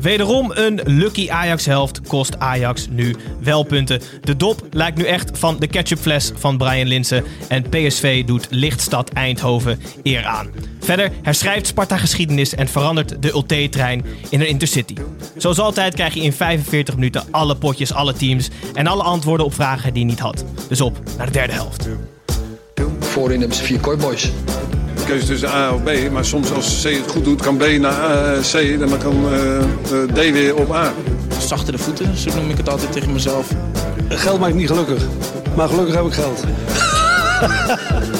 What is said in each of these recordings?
Wederom een lucky Ajax-helft kost Ajax nu wel punten. De dop lijkt nu echt van de ketchupfles van Brian Linsen. En PSV doet Lichtstad Eindhoven eer aan. Verder herschrijft Sparta geschiedenis en verandert de Ulte-trein in een intercity. Zoals altijd krijg je in 45 minuten alle potjes, alle teams en alle antwoorden op vragen die je niet had. Dus op naar de derde helft. Voorin hebben ze vier. Keuze tussen A of B. Maar soms als C het goed doet, kan B naar eh, C en dan kan eh, eh, D weer op A. Zachter de voeten, zo noem ik het altijd tegen mezelf. Geld maakt niet gelukkig. Maar gelukkig heb ik geld.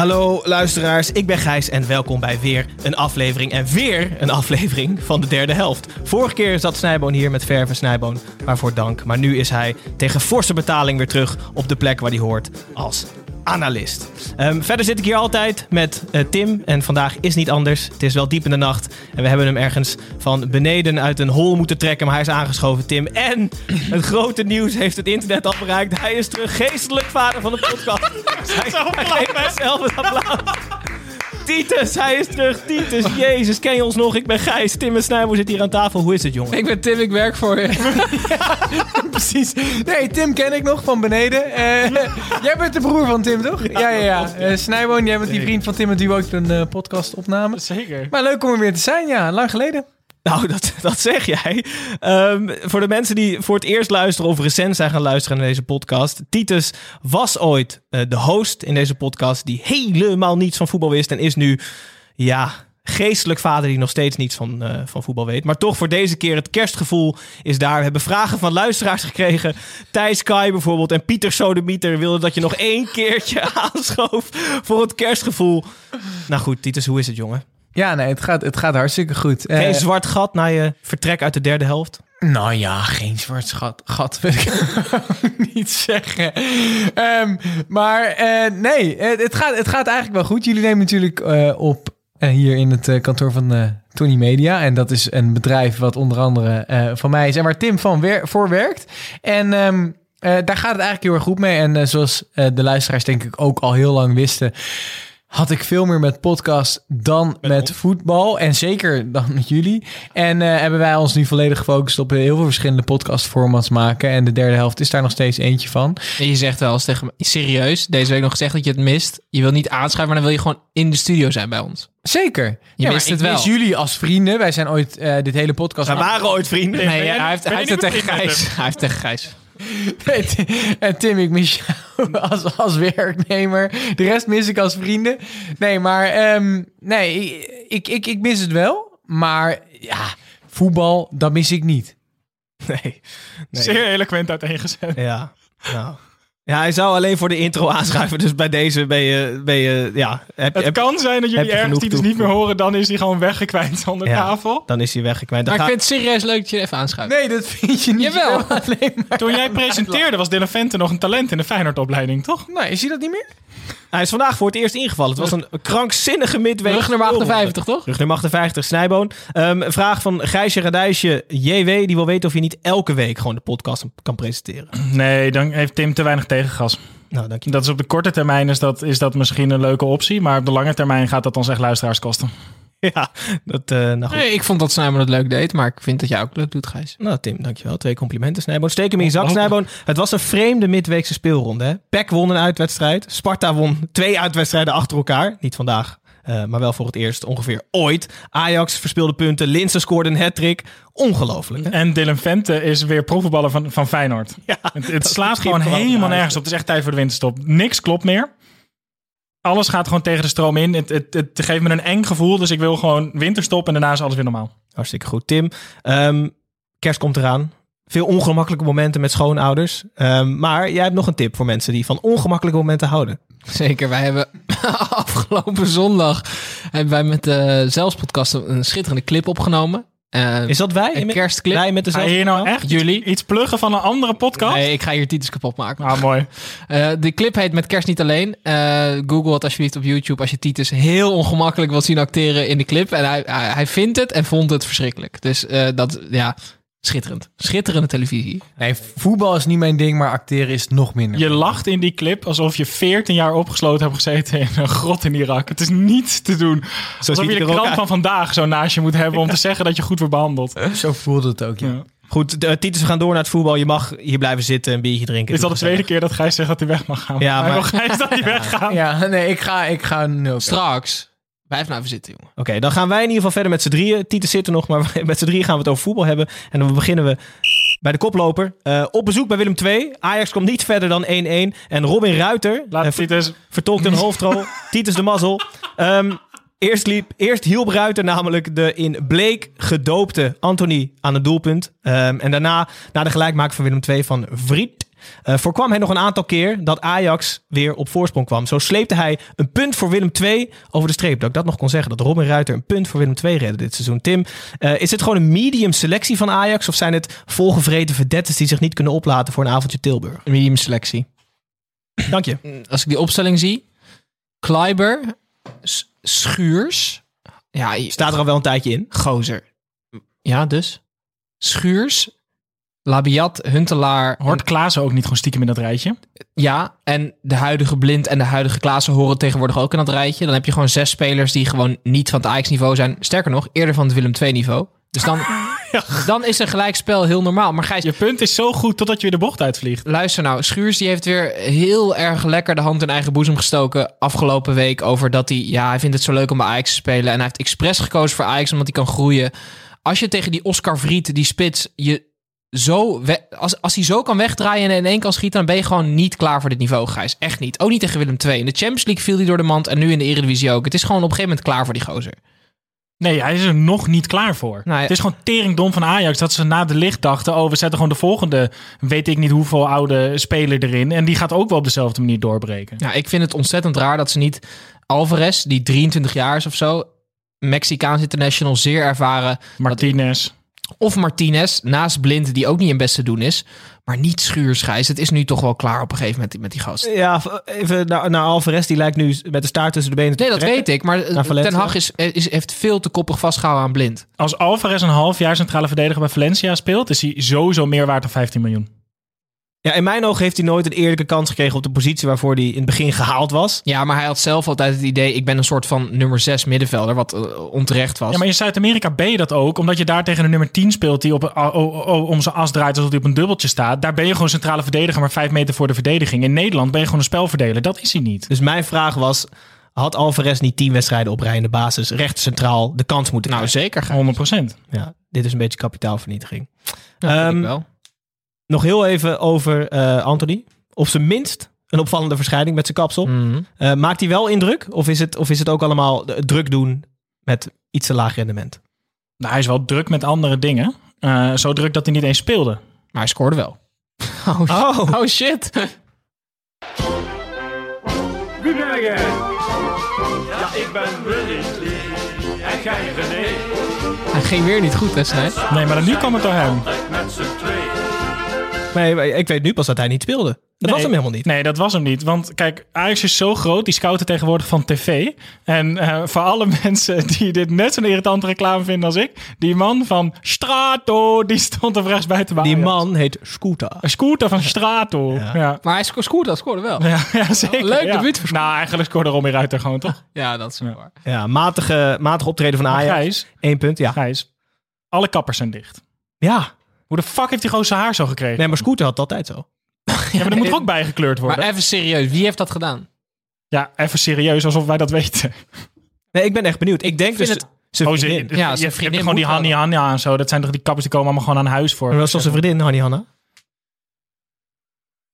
Hallo luisteraars, ik ben Gijs en welkom bij weer een aflevering en weer een aflevering van de derde helft. Vorige keer zat Snijboon hier met Verve Snijboon, waarvoor dank. Maar nu is hij tegen forse betaling weer terug op de plek waar hij hoort als analist. Ehm, verder zit ik hier altijd met eh, Tim en vandaag is niet anders. Het is wel diep in de nacht en we hebben hem ergens van beneden uit een hol moeten trekken, maar hij is aangeschoven, Tim. En het grote nieuws heeft het internet al bereikt. Hij is terug geestelijk vader van de podcast. hij, hij geeft zelf een applaus. Titus, hij is terug. Titus, jezus, ken je ons nog? Ik ben Gijs. Tim en Snijboer zitten hier aan tafel. Hoe is het, jongen? Ik ben Tim, ik werk voor je. Precies. Nee, Tim ken ik nog van beneden. Eh, jij bent de broer van Tim, toch? Ja, ja, ja. Uh, Snijboon, jij bent die vriend van Tim en die ook een uh, podcast opnamen. Zeker. Maar leuk om er weer te zijn, ja. Lang geleden. Nou, dat, dat zeg jij. Um, voor de mensen die voor het eerst luisteren of recent zijn gaan luisteren naar deze podcast. Titus was ooit uh, de host in deze podcast die helemaal niets van voetbal wist. En is nu, ja, geestelijk vader die nog steeds niets van, uh, van voetbal weet. Maar toch voor deze keer het kerstgevoel is daar. We hebben vragen van luisteraars gekregen. Thijs Kai bijvoorbeeld en Pieter Sodemieter wilden dat je nog één keertje aanschoof voor het kerstgevoel. Nou goed, Titus, hoe is het jongen? Ja, nee, het gaat, het gaat hartstikke goed. Geen uh, zwart gat na je vertrek uit de derde helft? Nou ja, geen zwart gat, gat wil ik niet zeggen. Um, maar uh, nee, het, het, gaat, het gaat eigenlijk wel goed. Jullie nemen natuurlijk uh, op hier in het kantoor van Tony Media. En dat is een bedrijf wat onder andere van mij is en waar Tim van wer voor werkt. En... Um, daar gaat het eigenlijk heel erg goed mee. En zoals de luisteraars denk ik ook al heel lang wisten had ik veel meer met podcast dan met, met voetbal. En zeker dan met jullie. En uh, hebben wij ons nu volledig gefocust op heel veel verschillende podcastformats maken. En de derde helft is daar nog steeds eentje van. En je zegt wel eens tegen me, serieus, deze week nog gezegd dat je het mist. Je wil niet aanschrijven, maar dan wil je gewoon in de studio zijn bij ons. Zeker. Je ja, mist het wel. mis jullie als vrienden. Wij zijn ooit uh, dit hele podcast... We waren ooit vrienden. Nee, ja, hij heeft, hij heeft het tegen Gijs. Hij heeft tegen Gijs. en Tim, ik mis jou als, als werknemer. De rest mis ik als vrienden. Nee, maar um, nee, ik, ik, ik mis het wel. Maar ja, voetbal, dat mis ik niet. Nee. nee. Zeer eloquent uiteengezet. Ja, nou... Ja, hij zou alleen voor de intro aanschuiven. Dus bij deze ben je... Ben je ja, heb, het heb, kan zijn dat jullie ergens die dus niet meer horen. Dan is hij gewoon weggekwijnd onder ja, tafel. Dan is hij weggekwijnd. Maar ik vind het serieus leuk dat je even aanschuift. Nee, dat vind je niet. Jawel. Alleen maar Toen jij presenteerde was Dylan Vente nog een talent in de Feyenoordopleiding, toch? Nee, is hij dat niet meer? Hij is vandaag voor het eerst ingevallen. Het was een krankzinnige midweek. Rug nummer 58, toch? Rug nummer 58, Snijboon. Um, vraag van Gijsje Radijsje JW. Die wil weten of je niet elke week gewoon de podcast kan presenteren. Nee, dan heeft Tim te weinig tegengas. Nou, dank je. Dat is op de korte termijn is dat, is dat misschien een leuke optie. Maar op de lange termijn gaat dat ons echt luisteraars kosten. Ja, dat, uh, nou goed. Nee, ik vond dat Snijboon het leuk deed, maar ik vind dat jij ook leuk doet, Gijs. Nou, Tim, dankjewel. Twee complimenten, Snijboon. Steek hem in je zak, Snijboon. Het was een vreemde midweekse speelronde. Hè? PEC won een uitwedstrijd. Sparta won twee uitwedstrijden achter elkaar. Niet vandaag, uh, maar wel voor het eerst ongeveer ooit. Ajax verspeelde punten. Linsen scoorde een hat-trick. Ongelooflijk. Hè? En Dylan Vente is weer profvoetballer van, van Feyenoord. Ja, het, het slaat gewoon helemaal nergens op. Het is echt tijd voor de winterstop. Niks klopt meer. Alles gaat gewoon tegen de stroom in. Het, het, het geeft me een eng gevoel, dus ik wil gewoon winterstop en daarna is alles weer normaal. Hartstikke goed. Tim, ehm, kerst komt eraan. Veel ongemakkelijke momenten met schoonouders. Ehm, maar jij hebt nog een tip voor mensen die van ongemakkelijke momenten houden. Zeker, wij hebben afgelopen zondag hebben wij met de Zelfs-podcast een schitterende clip opgenomen. Eh, Is dat wij? Een kerstclip. Wij met Ga je dezelfde hier nou echt Jullie? iets, pluggen van een andere podcast? Nee, ik ga hier titels kapot maken. Ah, mooi. Eh, de clip heet Met Kerst niet alleen. Eh, Google het alsjeblieft op YouTube als je Titus heel ongemakkelijk wilt zien acteren in de clip. En hij, hij, hij vindt het en vond het verschrikkelijk. Dus eh, dat, ja, schitterend. Schitterende televisie. Nee, voetbal is niet mijn ding, maar acteren is nog minder. Je lacht in die clip alsof je 14 jaar opgesloten hebt gezeten in een grot in Irak. Het is niet te doen. alsof ziet je het de krant van vandaag zo naast je moet hebben om te zeggen dat je goed wordt behandeld. Zo voelde het ook, ja. Ja. Goed, de, Titus, we gaan door naar het voetbal. Je mag hier blijven zitten, een biertje drinken. Is dat de tweede keer dat Gijs zegt dat hij weg mag gaan? Ja, Hij maar- wil Gijs dat hij weggaat. Ja, nee, ik ga, ik ga. Straks. Blijf nou even zitten, jongen. Oké, dan gaan wij in ieder geval verder met z'n drieën. Titus zit er nog, maar met z'n drieën gaan we het over voetbal hebben. En dan beginnen we bij de koploper. Eh, op bezoek bij Willem II. Ajax komt niet verder dan 1-1. En Robin Ruiter Laat dus. vertolkt een hoofdrol. Titus de mazzel. Ehm, eerst, liep, eerst hielp Ruiter namelijk de in bleek gedoopte Anthony aan het doelpunt. Ehm, en daarna, na de gelijkmaker van Willem II van Vriet... eh, voorkwam hij nog een aantal keer dat Ajax weer op voorsprong kwam. Zo sleepte hij een punt voor Willem II over de streep. Dat ik dat nog kon zeggen, dat Robin Ruiter een punt voor Willem II redde dit seizoen. Tim, eh, is het gewoon een medium selectie van Ajax... of zijn het volgevreten verdettes die zich niet kunnen oplaten voor een avondje Tilburg? Medium selectie. Dank je. Als ik die opstelling zie. Kleiber. Schuurs. Ja, Staat er al wel een tijdje in. gozer. Ja, dus. Schuurs. Labiat, Huntelaar. Hoort Klaassen ook niet gewoon stiekem in dat rijtje? Ja, en de huidige Blind en de huidige Klaassen horen tegenwoordig ook in dat rijtje. Dan heb je gewoon zes spelers die gewoon niet van het Ajax-niveau zijn. Sterker nog, eerder van het Willem II-niveau. Dus dan, dan is een gelijkspel heel normaal. Maar Gijs, Je punt is zo goed totdat je weer de bocht uitvliegt. luister nou. Schuurs die heeft weer heel erg lekker de hand in eigen boezem gestoken afgelopen week. Over dat hij, ja, hij vindt het zo leuk om bij Ajax te spelen. En hij heeft expres gekozen voor Ajax omdat hij kan groeien. Als je tegen die Oscar Vriet, die spits, je zo we- als, als hij zo kan wegdraaien en in één kan schieten, dan ben je gewoon niet klaar voor dit niveau, Gijs. Echt niet. Ook niet tegen Willem II. In de Champions League viel hij door de mand en nu in de Eredivisie ook. Het is gewoon op een gegeven moment klaar voor die gozer. Nee, hij is er nog niet klaar voor. Nee. Het is gewoon teringdom van Ajax dat ze na de licht dachten... oh, we zetten gewoon de volgende, weet ik niet hoeveel oude speler erin... en die gaat ook wel op dezelfde manier doorbreken. Ja, ik vind het ontzettend raar dat ze niet Alvarez, die 23 jaar is of zo, Mexicaans international, zeer ervaren, Martinez. Of Martinez, naast Blind, die ook niet een beste doen is, maar niet Schuurs, Gijs. Het is nu toch wel klaar op een gegeven moment met die gast. Ja, even naar, naar Alvarez. Die lijkt nu met de staart tussen de benen te Nee, dat trekken. weet ik, maar Valencia. Ten Hag is, is, heeft veel te koppig vastgehouden aan Blind. Als Alvarez een half jaar centrale verdediger bij Valencia speelt... is hij sowieso meer waard dan 15 miljoen. Ja, in mijn ogen heeft hij nooit een eerlijke kans gekregen op de positie waarvoor hij in het begin gehaald was. Ja, maar hij had zelf altijd het idee, ik ben een soort van nummer 6 middenvelder, wat eh, onterecht was. Ja, maar in Zuid-Amerika ben je dat ook, omdat je daar tegen een nummer 10 speelt die op een, o- o- o- om zijn as draait alsof hij op een dubbeltje staat. Daar ben je gewoon centrale verdediger, maar vijf meter voor de verdediging. In Nederland ben je gewoon een spelverdeler. Dat is hij niet. Dus mijn vraag was, had Alvarez niet tien wedstrijden op rij in de basis rechts centraal de kans moeten nou, krijgen? zeker. Gijs. 100 procent. Ja, dit is een beetje kapitaalvernietiging. Ja, Ehm, ik wel. Nog heel even over eh, Anthony. Op zijn minst een opvallende verschijning met zijn kapsel. Mhm. Eh, maakt hij wel indruk? Of is het, of is het ook allemaal druk doen met iets te laag rendement? Nou, hij is wel druk met andere dingen. Eh, zo druk dat hij niet eens speelde. Maar hij scoorde wel. Oh, Oh. oh shit. Wie ben jij? Ja, ik ben Willy en jij René. Hij ging weer niet goed, hè, Snij? Nee, maar nu kwam het door hem. Altijd met z'n twee. Nee, maar ik weet nu pas dat hij niet speelde. Dat was hem helemaal niet. Nee, dat was hem niet. Want kijk, Ajax is zo groot. Die scouten tegenwoordig van tv. En eh, voor alle mensen die dit net zo'n irritante reclame vinden als ik. Die man van Strato, die stond er rechts buiten bij Die man heet Scooter. Scooter van Strato. Ja, ja. Maar hij sco- scoorde, dat scoorde wel. ja, zeker. Leuk ja. debuut voor Nou, eigenlijk scoorde Romy Ruiter gewoon, toch? Ja, dat is wel waar. Ja, matige, matige optreden van Ajax. Gijs, Eén punt, ja. Gijs, alle kappers zijn dicht. Ja, Hoe de fuck heeft die gozer haar zo gekregen? nee, maar Scooter had het altijd zo. ja, maar dat moet ook bijgekleurd worden. Maar even serieus, wie heeft dat gedaan? Ja, even serieus, alsof wij dat weten. Nee, ik ben echt benieuwd. Ik denk dus... het- zijn Oh, ze, vriendin. je, Ja, je, zijn hebt- je hebt vriendin gewoon die Hanni. Hanna en zo. Dat zijn toch die kappers die komen allemaal gewoon aan huis voor. Maar was toch zijn vriendin, Hanni Hanna?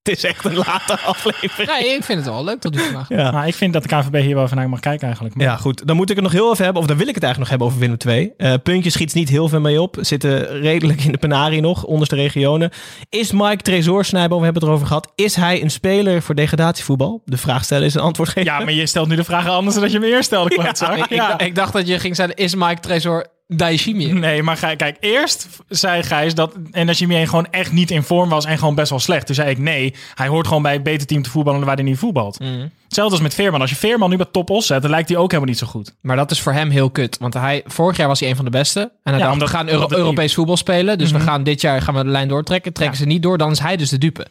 Het is echt een late aflevering. Nee, ik vind het wel leuk dat u vandaag. Ja. Maar ik vind dat de KVB hier wel vanuit mag kijken eigenlijk. Ja, goed. Dan moet ik het nog heel even hebben, of dan wil ik het eigenlijk nog hebben over Willem 2. Eh puntjes schiet niet heel veel mee op. Zitten redelijk in de penarie nog, onderste regionen. Is Mike Tresor, Snijboom, we hebben het erover gehad. Is hij een speler voor degradatievoetbal? De vraag stellen is een antwoord geven. Ja, maar je stelt nu de vraag anders dan dat je hem eerst stelde, klootzak. Ik, ik, ik dacht dat je ging zeggen, is Mike Tresor Daishimi? Nee, maar ga- kijk, eerst zei Gijs dat Enajimi gewoon echt niet in vorm was en gewoon best wel slecht. Toen zei ik nee, hij hoort gewoon bij het beter team te voetballen waar hij niet voetbalt. Hetzelfde als met Veerman. Als je Veerman nu bij top os zet, dan lijkt hij ook helemaal niet zo goed. Maar dat is voor hem heel kut. Want hij, vorig jaar was hij een van de beste. En hij Ja, dacht, omdat- we gaan Euro- Europees voetbal spelen. Dus Mhm. we gaan dit jaar gaan we de lijn doortrekken. Trekken ze niet door, dan is hij dus de dupe.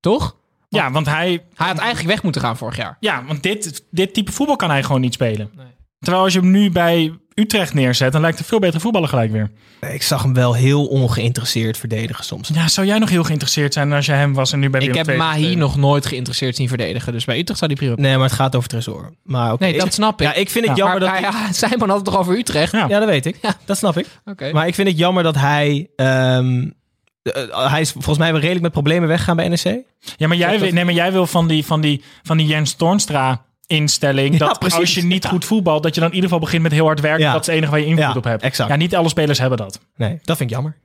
Toch? Ja, want hij... Hij had eigenlijk weg moeten gaan vorig jaar. Ja, want dit, dit type voetbal kan hij gewoon niet spelen. Terwijl als je hem nu bij Utrecht neerzet, dan lijkt hij veel beter voetballer gelijk weer. Ik zag hem wel heel ongeïnteresseerd verdedigen soms. Ja, zou jij nog heel geïnteresseerd zijn als je hem was en nu bij Ik Willem heb Mahi nog nooit geïnteresseerd zien verdedigen. Dus bij Utrecht zou die prima... Nee, maar het gaat over Tresor. Maar oké. Nee, dat snap ik. Ja, ik vind het Ja. jammer Maar dat... hij- ja, Simon had het toch over Utrecht? Ja. Ja, dat weet ik. Dat snap ik. Oké. Maar ik vind het jammer dat hij... ehm, eh, hij is volgens mij wel redelijk met problemen weggaan bij NEC. Ja, maar jij, wil, nee, maar jij wil van die, van die, van die Jens Toornstra instelling. Dat als je niet Ja. goed voetbalt, dat je dan in ieder geval begint met heel hard werken. Ja. Dat is het enige waar je invloed op hebt. exact. Ja, niet alle spelers hebben dat. Nee, dat vind ik jammer.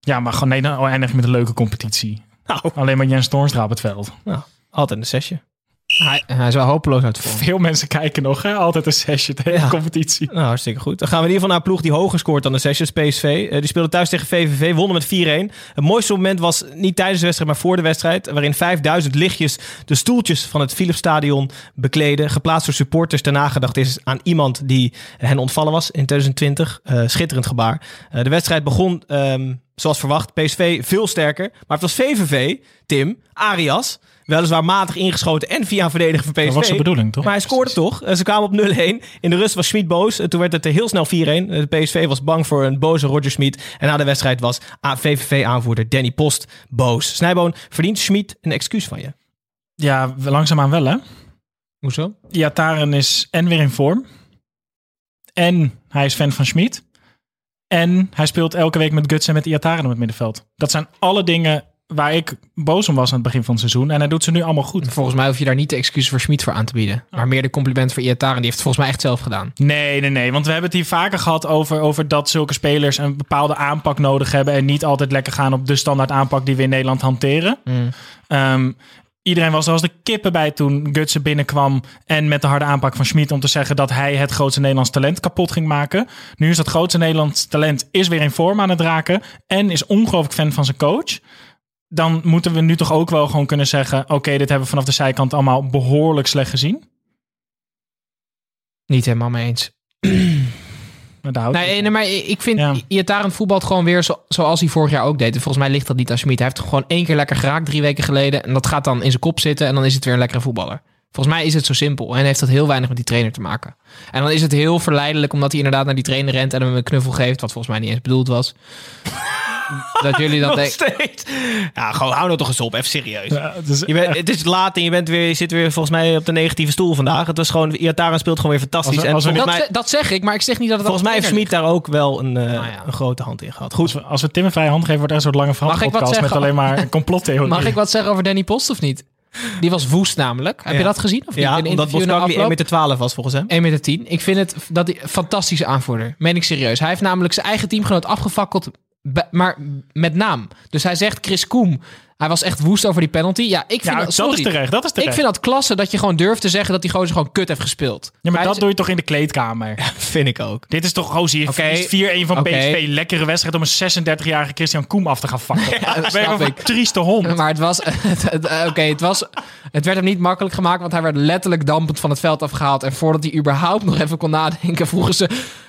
Ja, maar gewoon nee, dan eindig je met een leuke competitie. Nou, Alleen maar Jens Toornstra op het veld. nou altijd een zesje. Hij, hij is wel hopeloos uit vorm. Veel mensen kijken nog, hè? altijd een zesje tegen de competitie. Nou, hartstikke goed. Dan gaan we in ieder geval naar een ploeg die hoger scoort dan de Sessions, PSV. Eh, die speelde thuis tegen VVV, wonnen met 4-1. Het mooiste moment was niet tijdens de wedstrijd, maar voor de wedstrijd. Waarin 5000 lichtjes de stoeltjes van het Philipsstadion bekleden. Geplaatst door supporters. Ter nagedacht is aan iemand die hen ontvallen was in 2020. Eh, schitterend gebaar. Eh, de wedstrijd begon, ehm, zoals verwacht, PSV veel sterker. Maar het was VVV, Tim, Arias... Weliswaar matig ingeschoten en via een verdediger van PSV. Dat was de bedoeling, toch? Maar hij scoorde toch. Eh, Ze kwamen op 0-1. In de rust was Schmid boos. Eh, Toen werd het eh, heel snel 4-1. Eh, De PSV was bang voor een boze Roger Schmid. En na de wedstrijd was VVV-aanvoerder Danny Post boos. Snijboon, verdient Schmid een excuus van je? Ja, langzaamaan wel, hè? Hoezo? Iataren is en weer in vorm. En hij is fan van Schmid. En hij speelt elke week met Guts en met Iataren op het middenveld. Dat zijn alle dingen waar ik boos om was aan het begin van het seizoen. En hij doet ze nu allemaal goed. Volgens mij hoef je daar niet de excuses voor Schmid voor aan te bieden. Maar meer de compliment voor Iataren. Die heeft het volgens mij echt zelf gedaan. Nee, nee, nee. Want we hebben het hier vaker gehad over, over dat zulke spelers een bepaalde aanpak nodig hebben. En niet altijd lekker gaan op de standaard aanpak die we in Nederland hanteren. Ehm, iedereen was er als de kippen bij toen Gutsen binnenkwam. En met de harde aanpak van Schmid om te zeggen dat hij het grootste Nederlands talent kapot ging maken. Nu is dat grootste Nederlands talent is weer in vorm aan het raken. En is ongelooflijk fan van zijn coach. Dan moeten we nu toch ook wel gewoon kunnen zeggen: oké, dit hebben we vanaf de zijkant allemaal behoorlijk slecht gezien. Niet helemaal mee eens. Nee, nee, maar ik vind Ja. Iataren voetbalt gewoon weer zo, zoals hij vorig jaar ook deed. En volgens mij ligt dat niet aan Schmid. Hij heeft gewoon één keer lekker geraakt drie weken geleden. En dat gaat dan in zijn kop zitten. En dan is het weer een lekkere voetballer. Volgens mij is het zo simpel. En heeft dat heel weinig met die trainer te maken. En dan is het heel verleidelijk omdat hij inderdaad naar die trainer rent en hem een knuffel geeft. Wat volgens mij niet eens bedoeld was. Dat jullie dan Nog denken. steeds. Ja, gewoon hou nou toch eens op. Even serieus. Ja, het is Je bent, het is laat en je, bent weer, je zit weer volgens mij op de negatieve stoel vandaag. Het was gewoon, Iataren speelt gewoon weer fantastisch. Als we- en als we- volgens, Dat, mij, ze- dat zeg ik, maar ik zeg niet dat het volgens mij heeft Schmid daar ook wel een, eh, Nou ja. een grote hand in gehad. Als Goed. we, als we Tim een vrije hand geven, wordt er een soort lange podcast met alleen maar complottheorieën. Mag ik wat zeggen over Danny Post of niet? Die was woest namelijk. Heb Ja. je dat gezien? Of niet? Ja, In een omdat Boskakli 1 afloop? meter 12 was volgens hem. 1 meter 10. Ik vind het dat een fantastische aanvoerder. Meen ik serieus. Hij heeft namelijk zijn eigen teamgenoot afgefakkeld, maar met naam. Dus hij zegt Chris Koem. Hij was echt woest over die penalty. Ja, ik vind Ja, dat, dat sorry. is terecht. Dat is terecht. Ik vind dat klasse dat je gewoon durft te zeggen dat die gozer gewoon kut heeft gespeeld. ja, maar Hij dat is- doe je toch in de kleedkamer? Vind ik ook. Dit is toch, Oké. verliest 4-1 van Oké. PSV. Lekkere wedstrijd om een 36-jarige Christian Koem af te gaan vakken. dat ben een trieste hond. Maar het was. eh, Oké, het was. Het werd hem niet makkelijk gemaakt, want hij werd letterlijk dampend van het veld afgehaald. En voordat hij überhaupt nog even kon nadenken, vroegen ze.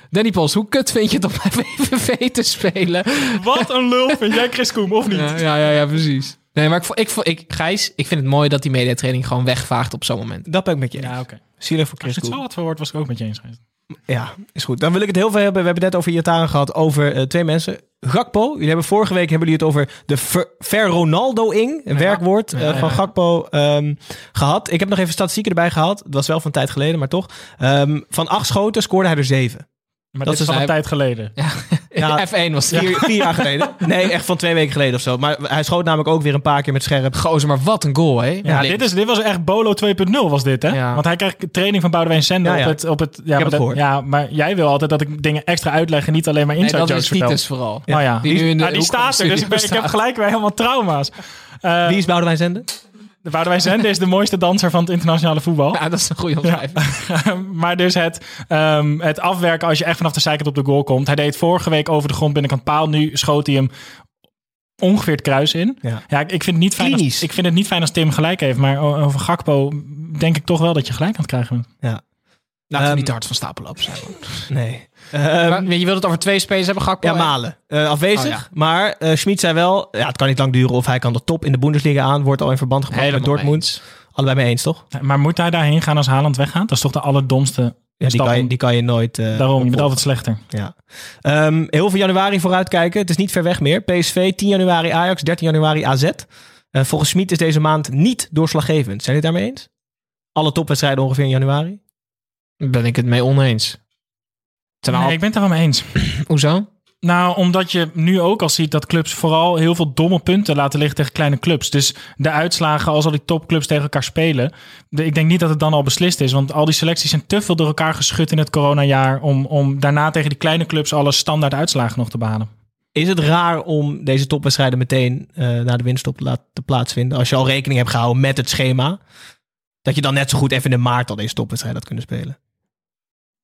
Danny Pols, hoe kut vind je het om bij VVV te spelen? Wat een lul vind jij Chris Koem, of niet? Ja, ja, ja, ja, precies. Nee, maar ik, ik, ik, Gijs, ik vind het mooi dat die mediatraining gewoon wegvaagt op zo'n moment. Dat ben ik met je. Ja, oké. Zielig voor Als Chris je het zo had verwoord, was ik ook met je eens geweest. Ja, is goed. Dan wil ik het heel veel hebben. We hebben het net over Iataren gehad, over eh, twee mensen. Gakpo. Jullie hebben vorige week hebben jullie het over de ver, ver Ronaldo-ing, een werkwoord eh, Ja, van. Gakpo ehm, gehad. Ik heb nog even statistieken erbij gehaald. Dat was wel van een tijd geleden, maar toch. Ehm, van acht schoten scoorde hij er zeven. Maar Dat is al een tijd geleden. Ja. F1 was het. Vier, vier jaar geleden. Nee, echt van twee weken geleden of zo. Maar hij schoot namelijk ook weer een paar keer met scherp. Gozer, maar wat een goal, hè? Ja, dit, is, dit was echt Bolo 2.0 was dit, hè? Ja. Want hij krijgt training van Boudewijn Sender Ja, op het... Op het ja, het dat- gehoord. ja, maar jij wil altijd dat ik dingen extra uitleg en niet alleen maar Nee, inside dat jokes is. Titus vooral. Oh ja, Die die, nu in de ah, die van staat er, dus ik, ben- ik heb gelijk weer helemaal trauma's. Eh, Wie is Boudewijn Zenden? Boudewijn Sender is de mooiste danser van het internationale voetbal. Ja, dat is een goede omschrijving. maar dus het, ehm, het afwerken als je echt vanaf de zijkant op de goal komt. Hij deed het vorige week over de grond binnenkant paal. Nu schoot hij hem ongeveer het kruis in. Ja. Ja, ik, ik, vind het niet fijn als, ik vind het niet fijn als Tim gelijk heeft. Maar over Gakpo denk ik toch wel dat je gelijk aan het krijgen bent. Laten we Ehm, niet te hard van stapel lopen zijn. Nee. Maar je wilt het over twee spelers hebben, Gakpo? Ja, en- Malen. Eh, afwezig. Oh, ja. Maar eh Schmid zei wel, ja, het kan niet lang duren of hij kan de top in de Bundesliga aan. Wordt al in verband gebracht met Dortmund. eens. Allebei mee eens, toch? Maar moet hij daarheen gaan als Haaland weggaat? Dat is toch de allerdomste Ja, die, stap kan je, die kan je nooit... eh, Daarom, je bent altijd slechter. Ja. Ehm, heel veel januari vooruitkijken. Het is niet ver weg meer. PSV 10 januari Ajax, 13 januari AZ. Eh, volgens Schmid is deze maand niet doorslaggevend. Zijn jullie het daarmee eens? Alle topwedstrijden ongeveer in januari? Ben ik het mee oneens. Terwijl, Nee, ik ben het er wel mee eens. Hoezo? Nou, omdat je nu ook al ziet dat clubs vooral heel veel domme punten laten liggen tegen kleine clubs. Dus de uitslagen, als al die topclubs tegen elkaar spelen. de- ik denk niet dat het dan al beslist is. Want al die selecties zijn te veel door elkaar geschud in het coronajaar. Om, om daarna tegen die kleine clubs alle standaard uitslagen nog te behalen. Is het raar om deze topwedstrijden meteen eh naar de winststop te laten plaatsvinden? Als je al rekening hebt gehouden met het schema. Dat je dan net zo goed even in de maart al deze topwedstrijd had kunnen spelen.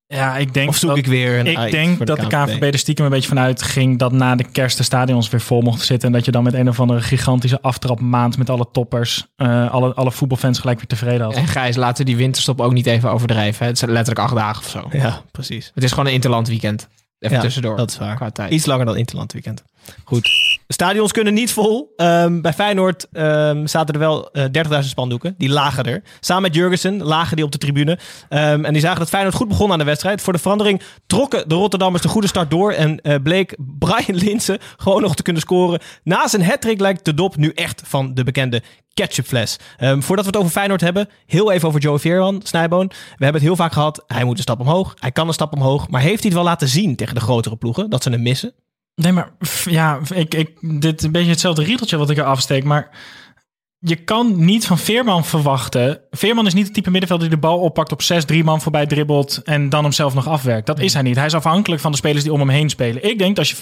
Ja, ik denk Of zoek dat, ik weer een ik denk voor dat de KNVB er stiekem een beetje vanuit ging dat na de kerst de stadions weer vol mochten zitten. En dat je dan met een of andere gigantische aftrapmaand met alle toppers, eh, alle, alle voetbalfans gelijk weer tevreden had. En Gijs, laten we die winterstop ook niet even overdrijven. hè. Het zijn letterlijk acht dagen of zo. Ja, precies. Het is gewoon een interland weekend. Even Ja, tussendoor. Dat is waar. Qua tijd. Iets langer dan Interland weekend. Goed. Stadions kunnen niet vol. Ehm, bij Feyenoord ehm, zaten er wel eh 30.000 spandoeken. Die lagen er. Samen met Jurgensen lagen die op de tribune. Ehm, en die zagen dat Feyenoord goed begon aan de wedstrijd. Voor de verandering trokken de Rotterdammers de goede start door. En eh, bleek Brian Linsen gewoon nog te kunnen scoren. Na zijn hattrick lijkt de dop nu echt van de bekende ketchupfles. Voordat we het over Feyenoord hebben, heel even over Joe Veerman, Snijboon. We hebben het heel vaak gehad. Hij moet een stap omhoog. Hij kan een stap omhoog. Maar heeft hij het wel laten zien tegen de grotere ploegen? Dat ze hem missen? Nee, maar ja, ik, ik, dit is een beetje hetzelfde riedeltje wat ik er afsteek. Maar je kan niet van Veerman verwachten. Veerman is niet het type middenvelder die de bal oppakt op 6, 3 man voorbij dribbelt en dan hem zelf nog afwerkt. Dat is hij niet. Hij is afhankelijk van de spelers die om hem heen spelen. Ik denk dat als je.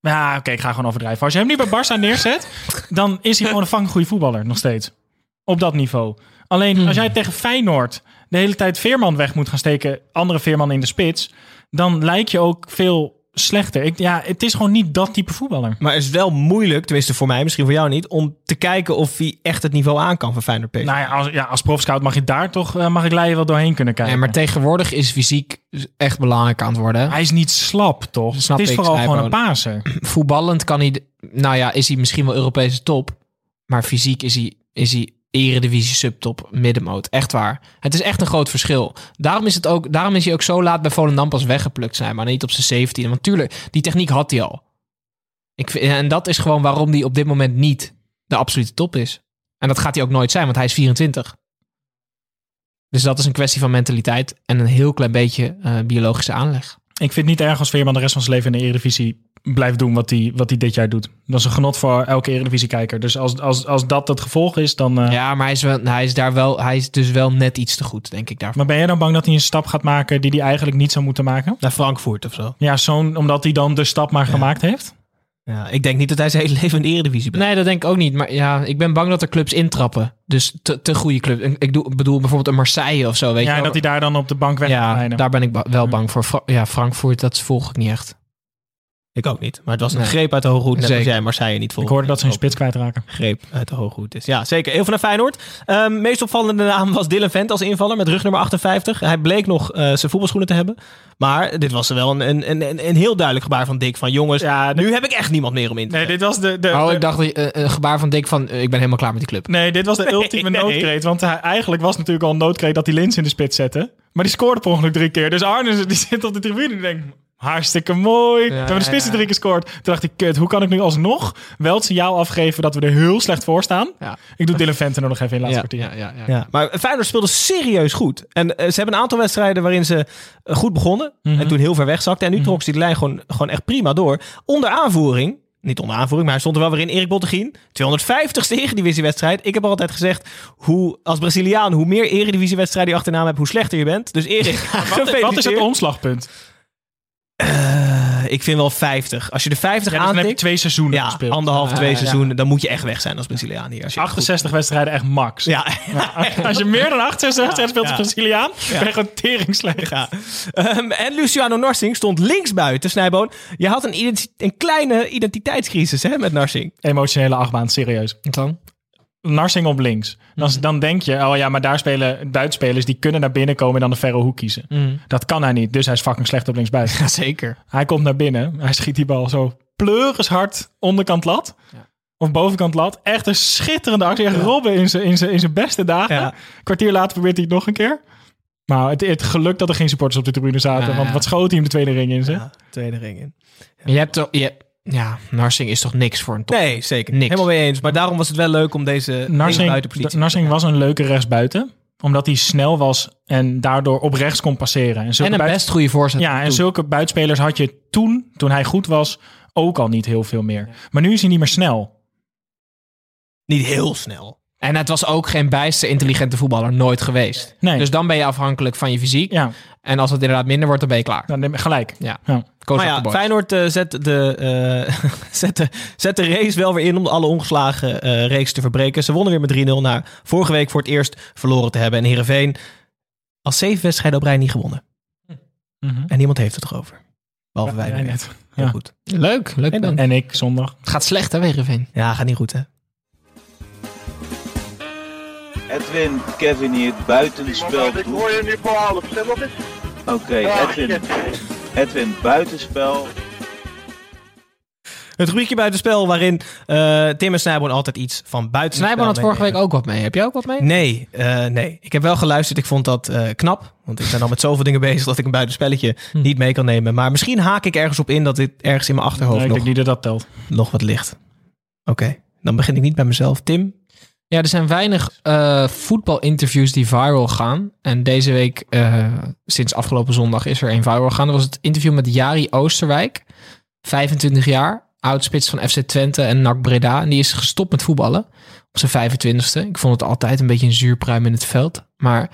Ja, oké, ik ga gewoon overdrijven. Als je hem nu bij Barça neerzet, dan is hij gewoon een fucking goede voetballer nog steeds. Op dat niveau. Alleen als jij tegen Feyenoord de hele tijd Veerman weg moet gaan steken, andere Veerman in de spits, dan lijkt je ook veel slechter. Ik, ja, het is gewoon niet dat type voetballer. Maar het is wel moeilijk, tenminste voor mij, misschien voor jou niet, om te kijken of hij echt het niveau aan kan van Feyenoord PSV. Nou ja, als, ja, als profscout mag je daar toch, eh, mag ik Leijen wel doorheen kunnen kijken. Nee, maar tegenwoordig is fysiek echt belangrijk aan het worden. Hij is niet slap, toch? Snap het is ik, vooral gewoon een paser. Voetballend kan hij... Nou ja, is hij misschien wel Europese top. Maar fysiek is hij, is hij eredivisie subtop middenmoot. Echt waar. Het is echt een groot verschil. Daarom is, het ook, daarom is hij ook zo laat bij Volendam pas weggeplukt zijn. Maar niet op zijn 17. Want tuurlijk, die techniek had hij al. Ik, vind- en dat is gewoon waarom hij op dit moment niet de absolute top is. En dat gaat hij ook nooit zijn, want hij is 24. Dus dat is een kwestie van mentaliteit en een heel klein beetje eh, biologische aanleg. Ik vind het niet erg als Veerman de rest van zijn leven in de Eredivisie blijft doen wat hij, wat hij dit jaar doet. Dat is een genot voor elke Eredivisie-kijker. Dus als, als, als dat het gevolg is, dan... eh, Ja, maar hij is, wel, hij is daar wel, hij is dus wel net iets te goed, denk ik daarvoor. Maar ben jij dan bang dat hij een stap gaat maken die hij eigenlijk niet zou moeten maken? Naar Frankfurt of zo. Ja, zo'n, omdat hij dan de stap maar gemaakt heeft? Ja, ik denk niet dat hij zijn hele leven in de Eredivisie blijft. Nee, dat denk ik ook niet. Maar ja, ik ben bang dat er clubs intrappen. Dus te, te goede clubs. Ik doe, bedoel bijvoorbeeld een Marseille of zo. Weet ja, je en wel. dat hij daar dan op de bank weg gaat ja, daar ben ik ba- wel bang voor. Fra- Ja, Frankfurt, dat volg ik niet echt. Ik ook niet. Maar het was een Nee. greep uit de hoge hoed. Net als Zeker. jij Marseille niet Ik volgt. hoorde dat ze hun spits kwijtraken. greep uit de hoge hoed is. Ja, zeker. Heel van naar Feyenoord. Ehm meest opvallende naam was Dylan Vent als invaller met rugnummer 58. Hij bleek nog eh, zijn voetbalschoenen te hebben. Maar dit was wel een, een, een, een heel duidelijk gebaar van Dick. Van jongens, Ja, nu heb ik echt niemand meer om in te Nee, dit was de... de, Oh, de- ik dacht eh, een gebaar van Dick van... eh, ik ben helemaal klaar met die club. Nee, dit was de ultieme nee. noodkreet. Want hij, eigenlijk was natuurlijk al een noodkreet dat hij Lins in de spits zette. Maar die scoorde per ongeluk drie keer. Dus Arne die zit op de tribune en denkt... Hartstikke mooi. we hebben de spits die ja. drie keer gescoord. Toen dacht ik, kut, hoe kan ik nu alsnog wel het signaal afgeven dat we er heel slecht voor staan? Ik doe Dylan nog even in laatste Ja, kwartier. ja, ja, ja. Ja, maar Feyenoord speelde serieus goed. En eh, ze hebben een aantal wedstrijden waarin ze eh, goed begonnen. Mhm. En toen heel ver wegzakten. En nu trok ze die lijn gewoon, gewoon echt prima door. Onder aanvoering. Niet onder aanvoering, maar hij stond er wel weer in. Erik Bottegien. 250ste eredivisiewedstrijd. Ik heb altijd gezegd, hoe, als Braziliaan, hoe meer eredivisiewedstrijden je achternaam hebt, hoe slechter je bent. Dus Erik, Wat, wat is het omslagpunt? Eh, ik vind wel 50. Als je de 50 Ja, dus dan heb je aantikt, twee seizoenen ja, gespeeld. anderhalf, Ja, twee ja. seizoenen, dan moet je echt weg zijn als Braziliaan hier. Als je 68 wedstrijden echt max. Ja, Als je meer dan 68 wedstrijden speelt als Ja. Braziliaan, ben je gewoon tering slecht. Ja. Ehm, en Luciano Narsing stond linksbuiten, Snijboon. Je had een, identi- een kleine identiteitscrisis hè, met Narsing. Emotionele achtbaan, serieus. Wat dan? Narsing op links. Dan, Mhm. dan denk je, oh ja, maar daar spelen buitenspelers die kunnen naar binnen komen en dan de verre hoek kiezen. Mhm. Dat kan hij niet, dus hij is fucking slecht op linksbuiten. Ja, zeker. hij komt naar binnen, hij schiet die bal zo pleurenshard onderkant lat. Ja. Of bovenkant lat. Echt een schitterende actie. Echt Robben in zijn, in zijn, in zijn beste dagen. Ja. Kwartier later probeert hij het nog een keer. Maar het, het geluk dat er geen supporters op de tribune zaten. Ja, want ja. wat schoot hij hem de tweede ring in, zeg. Ja, tweede ring in. Je hebt toch... Je, ja, Narsing is toch niks voor een top. Nee, zeker. Niks. Helemaal mee eens. Maar daarom was het wel leuk om deze Narsing. Narsing was een leuke rechtsbuiten. Omdat hij snel was en daardoor op rechts kon passeren. En, zulke En een best goede voorzet. Ja, en toe. zulke buitenspelers had je toen, toen hij goed was, ook al niet heel veel meer. Maar nu is hij niet meer snel. Niet heel snel. En het was ook geen bijster intelligente voetballer. Nooit geweest. Nee. Dus dan ben je afhankelijk van je fysiek. Ja, En als het inderdaad minder wordt, dan ben je klaar. dan neem ik gelijk. Ja. Ja. Maar ja. Feyenoord eh, zet, de, eh, zet, de, zet de race wel weer in om alle ongeslagen eh reeks te verbreken. Ze wonnen weer met 3-0 na vorige week voor het eerst verloren te hebben. En Heerenveen als zeven wedstrijden op rij niet gewonnen. Mhm. En niemand heeft het erover. Behalve wij. Ja, weer. net. Heel Ja. goed. Leuk, leuk En dan-. En ik zondag. Het gaat slecht hè, Wegenveen. Ja, gaat niet goed hè. Edwin, Kevin hier buitenspel doet. hoor je nu voor half, zeg wat is? Oké, Edwin. Edwin, buitenspel. Het rubriekje buitenspel waarin eh, Tim en Snijboon altijd iets van buiten. Snijboon had vorige week ook wat mee. Heb jij ook wat mee? Nee, eh, nee. Ik heb wel geluisterd. Ik vond dat eh, knap. Want ik ben al met zoveel dingen bezig dat ik een buitenspelletje Hm. niet mee kan nemen. Maar misschien haak ik ergens op in dat dit ergens in mijn achterhoofd Nee, ik nog, denk niet dat dat telt. nog wat ligt. Oké, dan begin ik niet bij mezelf. Tim? Ja, er zijn weinig eh, voetbalinterviews die viral gaan. En deze week, eh, sinds afgelopen zondag, is er een viral gegaan. Dat was het interview met Jari Oosterwijk. 25 jaar, oudspits van FC Twente en NAC Breda. En die is gestopt met voetballen op zijn 25ste. Ik vond het altijd een beetje een zuurpruim in het veld. Maar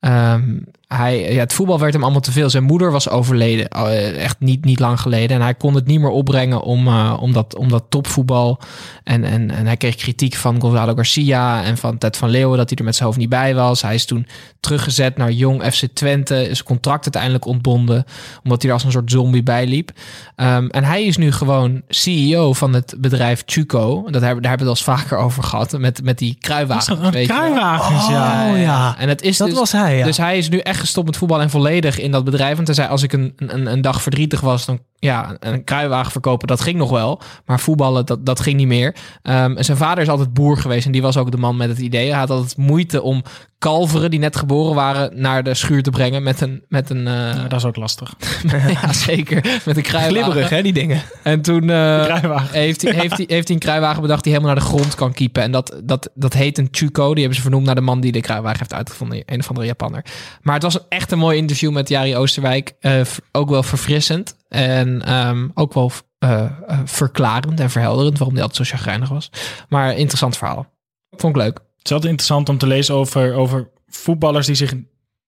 ehm, hij, ja, het voetbal werd hem allemaal te veel. Zijn moeder was overleden, eh, echt niet, niet lang geleden. En hij kon het niet meer opbrengen om, eh, om, dat, om dat topvoetbal. En, en, en hij kreeg kritiek van Gonzalo Garcia en van Ted van Leeuwen dat hij er met zijn hoofd niet bij was. Hij is toen teruggezet naar Jong FC Twente. Is contract uiteindelijk ontbonden, omdat hij er als een soort zombie bij liep. Ehm, en hij is nu gewoon CEO van het bedrijf Chuco. Dat hebben, daar hebben we het al eens vaker over gehad. Met, met die kruiwagens. Kruiwagens, ja. Oh ja, En het is dat dus, was hij. Ja. dus hij is nu echt gestopt met voetbal en volledig in dat bedrijf. Want hij zei, als ik een, een, een dag verdrietig was, dan ja, een kruiwagen verkopen, dat ging nog wel. Maar voetballen, dat, dat ging niet meer. En zijn vader is altijd boer geweest en die was ook de man met het idee. Hij had altijd moeite om kalveren die net geboren waren naar de schuur te brengen met een... Met een eh, Ja, dat is ook lastig. ja, zeker. Met een kruiwagen. Glibberig, hè, die dingen. En toen eh, heeft, hij, heeft, hij, heeft hij een kruiwagen bedacht die helemaal naar de grond kan kiepen. En dat, dat, dat heet een Chuko. Die hebben ze vernoemd naar de man die de kruiwagen heeft uitgevonden. Een of andere Japanner. Maar het was echt een mooi interview met Jari Oosterwijk. Eh, ook wel verfrissend. En ehm, ook wel eh, eh, verklarend en verhelderend waarom hij altijd zo chagrijnig was. Maar interessant verhaal. Vond ik leuk. Het is altijd interessant om te lezen over, over voetballers die zich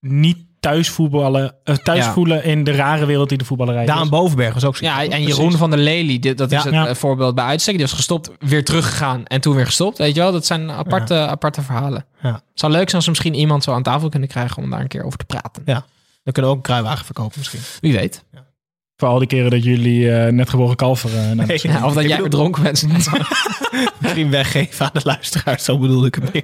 niet thuis, voetballen, eh, thuis Ja. voelen in de rare wereld die de voetballerij Daan is. Bovenberg was ook zo. Ja, en Jeroen van der Lely, dit- dat is Ja. het Ja. voorbeeld bij uitstek. Die was gestopt, weer teruggegaan en toen weer gestopt. Weet je wel, dat zijn aparte, aparte verhalen. Ja. Het zou leuk zijn als we misschien iemand zo aan tafel kunnen krijgen om daar een keer over te praten. Ja. Dan kunnen we ook een kruiwagen verkopen misschien. Wie weet. Voor al die keren dat jullie eh, net geboren kalver... eh, Ja, of dat Ik jij bedoel- verdronken bent. Misschien weggeven aan de luisteraars. Zo bedoelde ik het meer.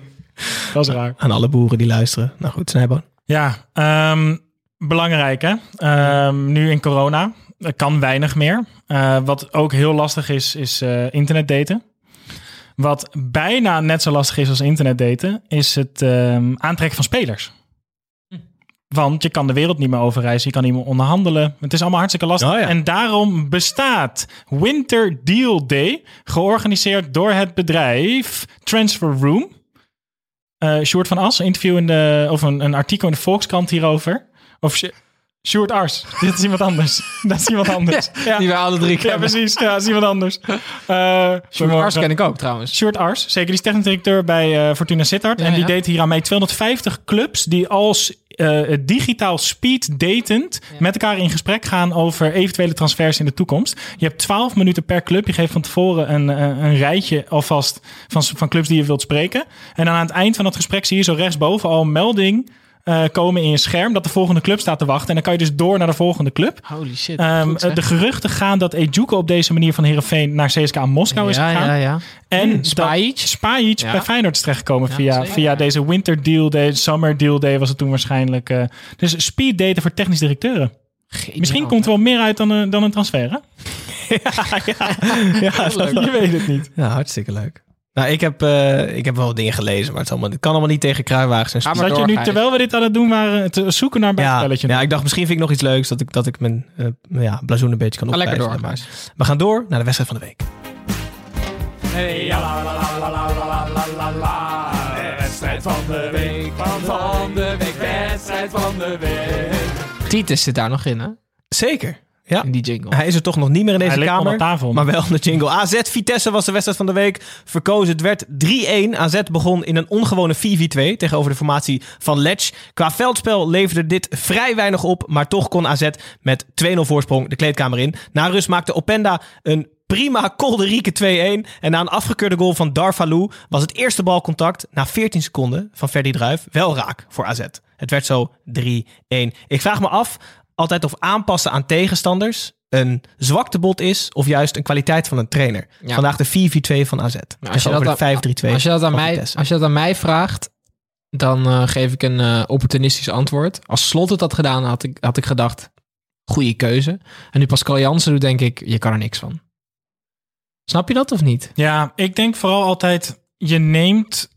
Dat is raar. Aan alle boeren die luisteren. Nou goed, Snijboon. Ja, ehm, belangrijk hè. Ehm, nu in corona. Er kan weinig meer. Eh, wat ook heel lastig is, is eh internetdaten. Wat bijna net zo lastig is als internetdaten, is het ehm, aantrekken van spelers. Want je kan de wereld niet meer overreizen, je kan niet meer onderhandelen. Het is allemaal hartstikke lastig. Oh ja. En daarom bestaat Winter Deal Day, georganiseerd door het bedrijf Transfer Room. Eh Sjoerd van As, een interview in de, of een, een artikel in de Volkskrant hierover. Of Sj- Sjoerd Ars, dit is iemand anders. Dat is iemand anders. Ja, Die we alle drie ja kennen. precies. Ja, dat is iemand anders. Eh Sjoerd Ars ken ik ook trouwens. Sjoerd Ars, zeker. Die is technisch directeur bij eh, Fortuna Sittard. Ja, en die ja. deed hier aan mee 250 clubs die als eh, digitaal speed datend met elkaar in gesprek gaan over eventuele transfers in de toekomst. Je hebt 12 minuten per club. Je geeft van tevoren een, eh, een rijtje alvast van, van clubs die je wilt spreken. En dan aan het eind van dat gesprek zie je zo rechtsboven al een melding eh, komen in je scherm dat de volgende club staat te wachten. En dan kan je dus door naar de volgende club. Holy shit. Ehm, goed, zeg. de geruchten gaan dat Ejuke op deze manier van Heerenveen naar CSKA Moskou is ja, gegaan. ja, ja. En Hmm, Spajic. dat- Spajic Ja. bij Feyenoord is terechtgekomen Ja, via, zeker. via deze Winter Deal Day, Summer Deal Day was het toen waarschijnlijk. eh, dus speed daten voor technisch directeuren. Misschien komt er wel meer uit dan, een- dan een transfer, hè? ja, dat- je weet het niet. Ja, hartstikke leuk. Nou, ik heb, eh, ik heb wel dingen gelezen, maar het, allemaal, kan allemaal niet tegen kruiwagens en Zat je nu, terwijl we dit aan het doen waren, zoeken naar een ja, spelletje? Ja, ik dacht misschien vind ik nog iets leuks dat ik, dat ik mijn uh, ja, blazoen een beetje kan opwijzen. Lekker door. We gaan door naar de wedstrijd van de week. Hey, de wedstrijd van de week, van de week, wedstrijd van de week. Titus zit daar nog in, hè? Zeker. Ja. In die jingle. Hij is er toch nog niet meer in deze Hij kamer. tafel. Maar wel de jingle. AZ Vitesse was de wedstrijd van de week. Verkozen. Het werd 3-1. AZ begon in een ongewone 4-4-2 tegenover de formatie van Letch. Qua veldspel leverde dit vrij weinig op. Maar toch kon AZ met 2-0 voorsprong de kleedkamer in. Na rust maakte Openda een prima Kolderieke 2-1. En na een afgekeurde goal van Darvalu was het eerste balcontact na 14 seconden van Ferdi Druif wel raak voor AZ. Het werd zo 3-1. Ik vraag me af altijd of aanpassen aan tegenstanders een zwaktebod is of juist een kwaliteit van een trainer. Ja. Vandaag de 4-4-2 van AZ. Maar als je, dat aan, de 5-3-2 als, je dat aan van mij, als je dat aan mij vraagt, dan eh, geef ik een eh, opportunistisch antwoord. Als Slot het had gedaan, had ik, had ik gedacht, goede keuze. En nu Pascal Jansen doet, denk ik, je kan er niks van. Snap je dat of niet? Ja, ik denk vooral altijd, je neemt,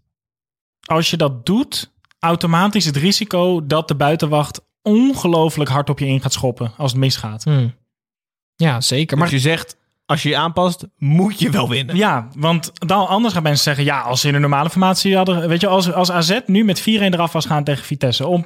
als je dat doet, automatisch het risico dat de buitenwacht ongelooflijk hard op je in gaat schoppen als het misgaat. Hmm. Ja, zeker. Maar Maar je zegt, als je je aanpast, moet je wel winnen. Ja, want dan anders gaan mensen zeggen, ja, als ze in een normale formatie hadden, weet je, als, als AZ nu met 4-1 eraf was gaan tegen Vitesse, om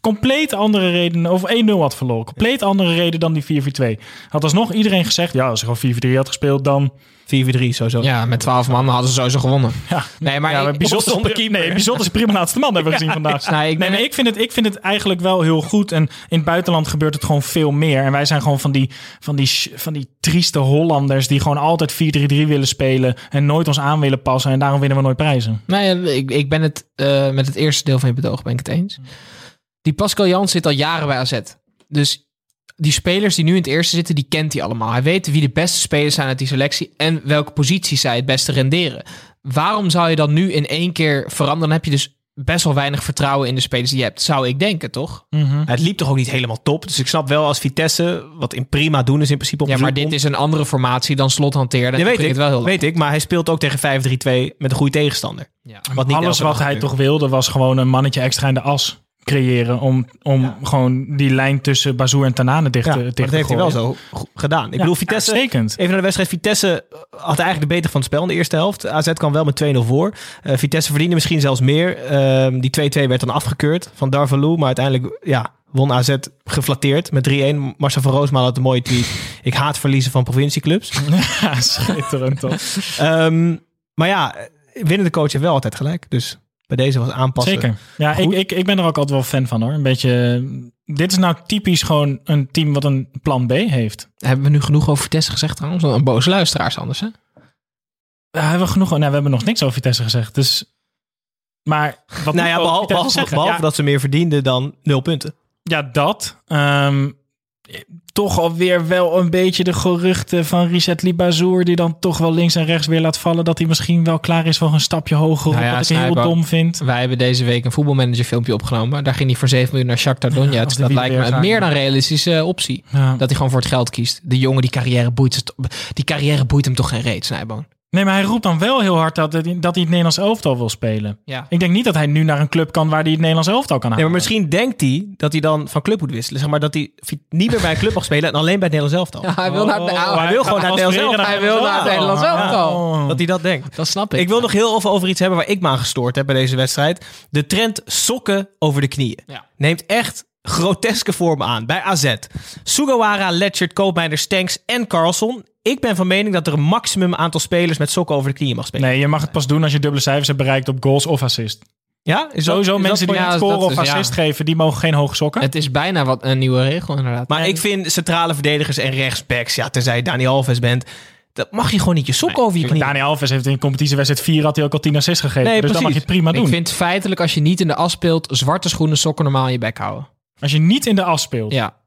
compleet andere redenen, of 1-0 had verloren, compleet andere reden dan die 4-4-2. Had alsnog iedereen gezegd, ja, als ze gewoon 4-4-3 had gespeeld, dan... 4-4-3 sowieso. ja, met 12 man hadden ze sowieso gewonnen. Ja, Nee, maar ja, ik- Bizot is, zonder pri- keeper. nee, Bizot is prima laatste man, hebben we gezien vandaag. Nou, ik nee, ik vind, het, ik vind het eigenlijk wel heel goed. En in het buitenland gebeurt het gewoon veel meer. En wij zijn gewoon van die, van die, van die trieste Hollanders die gewoon altijd 4-3-3 willen spelen en nooit ons aan willen passen. En daarom winnen we nooit prijzen. Nee, ik, ik ben het eh, met het eerste deel van je betoog ben ik het eens. Die Pascal Jans zit al jaren bij AZ. Dus die spelers die nu in het eerste zitten, die kent hij allemaal. Hij weet wie de beste spelers zijn uit die selectie en welke posities zij het beste renderen. Waarom zou je dan nu in één keer veranderen? Dan heb je dus best wel weinig vertrouwen in de spelers die je hebt. Zou ik denken, toch? Het liep toch ook niet helemaal top. Dus ik snap wel als Vitesse, wat in prima doen is in principe op Ja, maar dit is een andere formatie dan slot hanteerde. Ja, weet ik het wel heel weet ik, maar hij speelt ook tegen 5-3-2 met een goede tegenstander. Ja. Wat niet Alles wat hij toch wilde was gewoon een mannetje extra in de as creëren. Om, om gewoon die lijn tussen Bazoer en Tanane dicht, Ja, te- maar dicht dat te heeft hij wel zo gedaan. Ik Ja, bedoel, Vitesse, even naar de wedstrijd. Vitesse had eigenlijk de beter van het spel in de eerste helft. AZ kwam wel met 2-0 voor. Eh, Vitesse verdiende misschien zelfs meer. Ehm, die 2-2 werd dan afgekeurd van Darvalu. Maar uiteindelijk ja, won AZ geflatteerd met 3-1. Marcel van Roosmalen had een mooie tweet. Ik haat verliezen van provincieclubs. Ja, schitterend toch? Ehm, maar ja, winnende coach heeft wel altijd gelijk. Dus bij deze was aanpassen. Zeker. Ja, ik, Goed. ik, ik ben er ook altijd wel fan van hoor. Een beetje. Dit is nou typisch gewoon een team wat een plan B heeft. Hebben we nu genoeg over Vitesse gezegd trouwens? Een boze luisteraars anders, hè? Ja, hebben we genoeg. Nou, we hebben nog niks over Vitesse gezegd. Dus. Maar wat Nou ja, behalve, behalve, behalve Ja, dat ze meer verdienden dan nul punten. Ja, dat. Ehm, toch alweer wel een beetje de geruchten van Richard Libazour... die dan toch wel links en rechts weer laat vallen... dat hij misschien wel klaar is voor een stapje hoger Nou ja, wat ik heel dom vind. Wij hebben deze week een voetbalmanager filmpje opgenomen. Daar ging hij voor 7 miljoen naar Shakhtar Donetsk. de dat lijkt me een meer dan realistische eh, optie. Ja. Dat hij gewoon voor het geld kiest. De jongen die carrière boeit, die carrière boeit hem toch geen reet, Snijboon. Nee, maar hij roept dan wel heel hard dat, dat hij het Nederlands elftal wil spelen. Ja. Ik denk niet dat hij nu naar een club kan waar hij het Nederlands elftal kan Nee, halen. maar misschien denkt hij dat hij dan van club moet wisselen. Zeg maar dat hij niet meer bij een club mag spelen en alleen bij het Nederlands elftal. Ja, hij wil naar, Oh, nou, hij wil gewoon naar het Nederlands elftal. Hij wil naar het Nederlands elftal. Oh. Dat hij dat denkt. Dat snap ik. Ik wil nog heel even over iets hebben waar ik me aan gestoord heb bij deze wedstrijd. De trend sokken over de knieën. Ja. Neemt echt groteske vormen aan. Bij AZ. Sugawara, Letchert, Koopmeijer, Stenks en Carlson. Ik ben van mening dat er een maximum aantal spelers met sokken over de knieën mag spelen. Nee, je mag het pas doen als je dubbele cijfers hebt bereikt op goals of assist. Ja? Is dat- Sowieso is dat mensen die Ja, een dat score of is- ja. assist geven, die mogen geen hoge sokken. Het is bijna wat een nieuwe regel inderdaad. Maar ik vind centrale verdedigers en rechtsbacks, ja, tenzij je Dani Alves bent, dat mag je gewoon niet je sokken over je knieën. Dani Alves heeft in competitiewedstrijd 4 had hij ook al 10 assists gegeven. Nee, dus dan mag je het prima doen. ik vind feitelijk als je niet in de as speelt, zwarte schoenen, sokken normaal in je bek houden. Als je niet in de as speelt. Ja.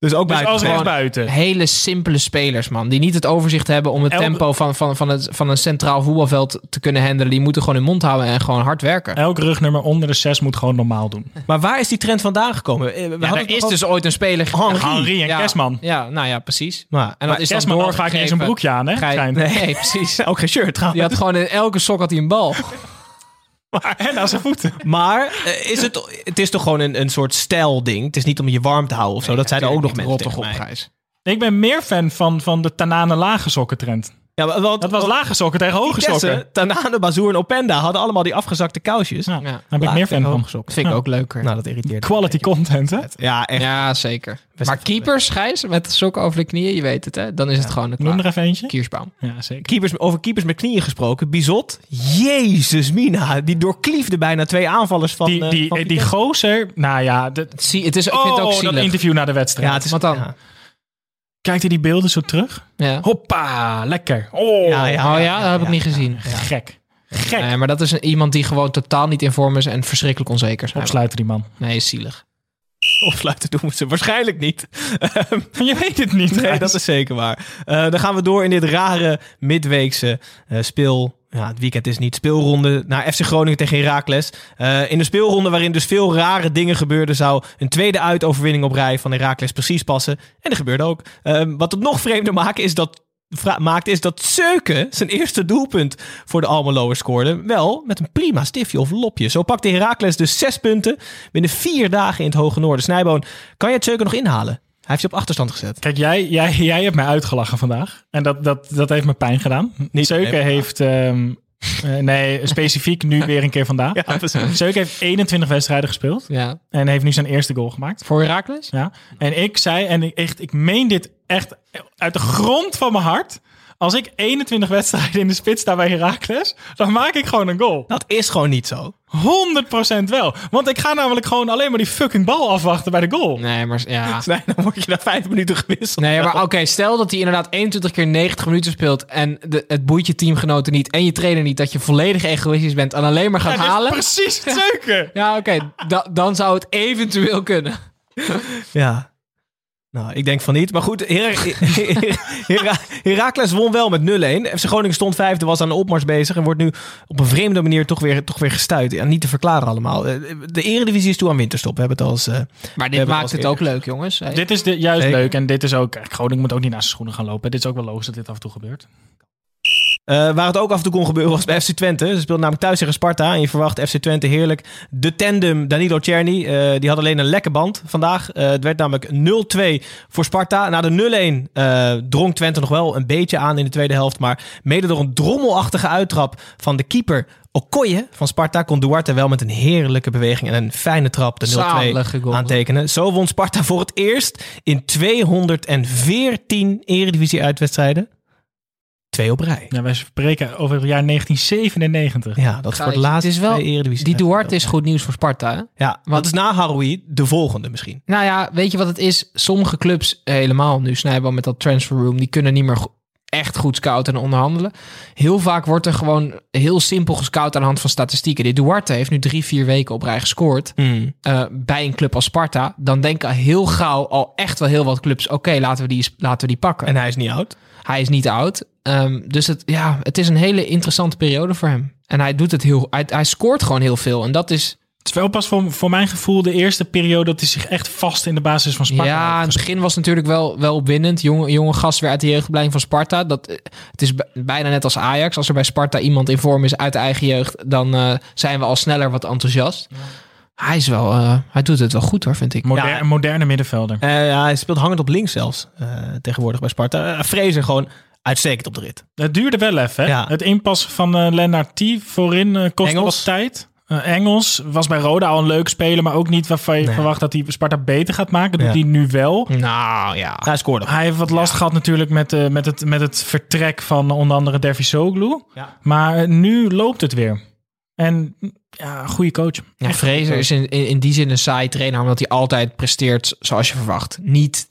Dus ook Dus buiten. als gewoon- rechtsbuiten. Hele simpele spelers, man. Die niet het overzicht hebben om het Elke- tempo van, van, van, het, van een centraal voetbalveld te kunnen handelen. Die moeten gewoon hun mond houden en gewoon hard werken. Elk rugnummer onder de 6 moet gewoon normaal doen. Maar waar is die trend vandaan gekomen? Eh, We Ja, hadden er is dus ooit een speler... Henri. Henri en Ja. Kerstman. Ja, nou ja, precies. Maar, En dat is dan Kerstman had vaak niet eens een doorgegeven. broekje aan, hè? Gij-. Nee, precies. ook geen shirt trouwens. Die had gewoon in elke sok had hij een bal. En aan zijn voeten. Maar eh, is het, het is toch gewoon een, een soort stijlding? Het is niet om je warm te houden of zo. dat zijn er ook nog mensen tegen op, mij. Gijs. Ik ben meer fan van, van de Tanane lage sokken trend. Ja, maar wat, Dat was lage sokken tegen hoge sokken. Tanane, Bazoer en Openda hadden allemaal die afgezakte kousjes. Ja, Ja. daar ben ik meer fan hoge van. sokken. Vind ik ook leuker. Nou, dat irriteert. Quality content, hè? Ja, echt. Ja, zeker. Maar keepers, Gijs, met sokken over de knieën, je weet het, hè? Dan is het gewoon een Noem er even eentje. Kiersbaum. Ja, zeker. Keepers, over keepers met knieën gesproken. Bizot. Jezus, Mina. Die doorkliefde bijna twee aanvallers van Die, eh, die, van die Vitesse. gozer, nou ja, de, Zie, het is, ik oh, vind het ook dat zielig. interview na de wedstrijd. Ja, het is, Wat dan? Kijkt hij die beelden zo terug? Ja. Hoppa, lekker. Oh, Ja, ja. oh ja, dat heb ik niet gezien. gek. Gek. Nee, maar dat is een, iemand die gewoon totaal niet in vorm is en verschrikkelijk onzeker is. Opsluiten die man. Nee, is zielig. Opsluiten doen ze waarschijnlijk niet. Je weet het niet. Nee, dat is zeker waar. Eh, dan gaan we door in dit rare midweekse eh, speel. Ja, het weekend is niet speelronde naar FC Groningen tegen Heracles. Eh, in de speelronde waarin dus veel rare dingen gebeurden... zou een tweede uitoverwinning op rij van Heracles precies passen. En dat gebeurde ook. Eh, wat het nog vreemder maakt is dat, maakt is dat Seuken zijn eerste doelpunt voor de Almeloers scoorde. Wel met een prima stiftje of lopje. Zo pakte Heracles dus zes punten binnen vier dagen in het Hoge Noorden. Snijboon, kan je het nog inhalen? Hij heeft je op achterstand gezet. Kijk, jij, jij, jij hebt mij uitgelachen vandaag. En dat, dat, dat heeft me pijn gedaan. Niet Zeuken heeft... ehm, eh, nee, specifiek nu weer een keer vandaag. Ja, heeft 21 wedstrijden gespeeld. Ja. En heeft nu zijn eerste goal gemaakt. Voor Herakles? Ja. En ik zei, en ik, echt, ik meen dit echt uit de grond van mijn hart. Als ik 21 wedstrijden in de spits sta bij Heracles, dan maak ik gewoon een goal. Dat is gewoon niet zo. 100% wel. Want ik ga namelijk gewoon alleen maar die fucking bal afwachten bij de goal. Nee, maar ja. Nee, dan word je na vijf minuten gewisseld. Nee, maar oké, stel dat hij inderdaad 21 keer 90 minuten speelt en de, het boeit je teamgenoten niet en je trainer niet, dat je volledig egoïstisch bent en alleen maar gaat Ja, dit is halen. precies het zeuken. Ja, oké, da- dan zou het eventueel kunnen. Ja. Nou, ik denk van niet. Maar goed, Her Her Her Heracles won wel met 0-1. FC Groningen stond vijfde, was aan de opmars bezig... en wordt nu op een vreemde manier toch weer, toch weer gestuurd. Ja, niet te verklaren allemaal. Eh, De eredivisie is toe aan winterstop. We hebben het al eens... eh, Maar dit hebben maakt als het ook leuk, jongens. Hey. Dit is de, juist Zeker. leuk. En dit is ook... Groningen moet ook niet naar zijn schoenen gaan lopen. Dit is ook wel logisch dat dit af en toe gebeurt. Eh, waar het ook af en toe kon gebeuren was bij FC Twente. Ze speelden namelijk thuis tegen Sparta. En je verwacht FC Twente heerlijk. De tandem Danilo Czerny. eh, die had alleen een lekke band vandaag. Eh, het werd namelijk 0-2 voor Sparta. Na de 0-1 eh, drong Twente nog wel een beetje aan in de tweede helft. Maar mede door een drommelachtige uittrap van de keeper Okoye van Sparta... kon Duarte wel met een heerlijke beweging en een fijne trap de 0-2 Zalige goal. aantekenen. Zo won Sparta voor het eerst in 214 eredivisie-uitwedstrijden. Twee op rij. Ja, wij spreken over het jaar 1997. Ja, dat is voor het laatste het is wel- twee Eredivisie. Die Duarte is goed nieuws voor Sparta, hè? Ja, dat is na Haroui de volgende misschien. Nou ja, weet je wat het is? Sommige clubs, helemaal nu Snijboom met dat transfer room, die kunnen niet meer go- echt goed scouten en onderhandelen. Heel vaak wordt er gewoon heel simpel gescout aan de hand van statistieken. Die Duarte heeft nu drie, vier weken op rij gescoord eh, bij een club als Sparta. Dan denken heel gauw al echt wel heel wat clubs, oké, laten, we die, laten we die pakken. En hij is niet oud. Hij is niet oud. Ehm, dus het, ja, het is een hele interessante periode voor hem. En hij doet het heel, hij, hij scoort gewoon heel veel. En dat is Het is wel pas voor, voor mijn gevoel de eerste periode dat hij zich echt vast in de basis van Sparta Ja, in het begin was het natuurlijk wel, wel opwindend. Jonge, jonge gast weer uit de jeugdopleiding van Sparta. Dat, het is bijna net als Ajax. Als er bij Sparta iemand in vorm is uit de eigen jeugd... dan eh, zijn we al sneller wat enthousiast. Hij, is wel, eh, hij doet het wel goed hoor, vind ik. Moder- Ja. Een moderne middenvelder. Eh, ja, hij speelt hangend op links zelfs. eh, tegenwoordig bij Sparta. Uh, Fraser gewoon uitstekend op de rit. Het duurde wel even. Hè? Ja. Het inpassen van eh Lennart T voorin eh kostte Engels. wat tijd. Eh, Engels was bij Roda al een leuk speler, maar ook niet waarvan je Nee. verwacht dat hij Sparta beter gaat maken. Dat Ja. doet hij nu wel. Nou ja. Hij scoorde. Hij heeft wat last gehad natuurlijk met, eh, met, het, met het vertrek van onder andere Dervisoglu. Ja. Maar nu loopt het weer. En ja, goede coach. Ja, is in, in, in die zin een saai trainer... omdat hij altijd presteert zoals je verwacht. Niet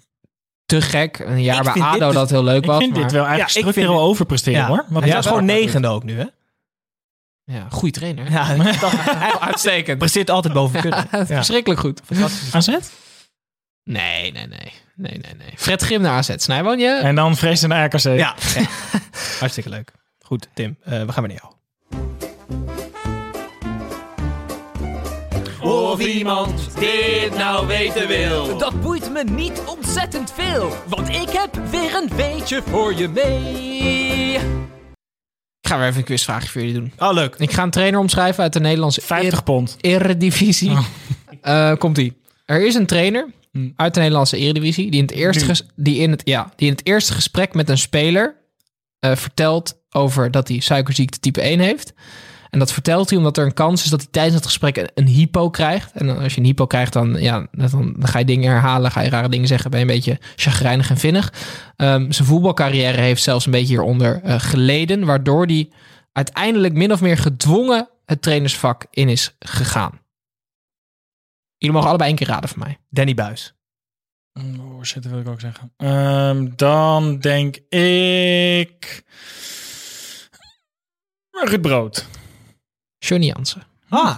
te gek. Een jaar Ik bij vind dit ADO dus- dat heel leuk Ik was. vind dit maar- wel eigenlijk Ja, ik vind structureel dit- overpresteren Ja. hoor. Wat hij was gewoon negende ook nu, hè? Ja, goede trainer. Ja, hij Uitstekend. presteert altijd boven kunnen. Ja. Verschrikkelijk goed. AZ? Nee, nee, nee. nee, nee, nee. Fred Grim naar AZ. Snijboon, je? En dan vrees naar RKC. Ja, hartstikke leuk. Goed, Tim, eh, we gaan weer naar jou. Of iemand dit nou weten wil. Dat boeit me niet ontzettend veel, want ik heb weer een weetje voor je mee. Ik ga weer even een quizvraagje voor jullie doen. Oh, leuk. Ik ga een trainer omschrijven uit de Nederlandse 50 pond. Eredivisie. Oh. Eh, Komt-ie. Er is een trainer Hm. uit de Nederlandse Eredivisie... die in het eerste, ges- die in het, ja, die in het eerste gesprek met een speler eh, vertelt... over dat hij suikerziekte type 1 heeft. En dat vertelt hij omdat er een kans is dat hij tijdens het gesprek een, een hypo krijgt. En dan als je een hypo krijgt, dan, ja, dan, dan ga je dingen herhalen, ga je rare dingen zeggen, ben je een beetje chagrijnig en vinnig. Ehm, zijn voetbalcarrière heeft zelfs een beetje hieronder eh, geleden, waardoor hij uiteindelijk min of meer gedwongen het trainersvak in is gegaan. Jullie mogen allebei één keer raden van mij. Danny Buis. Oh shit, dat wil ik ook zeggen. Ehm, dan denk ik... Ruud Brood. Johnny Jansen. Ah.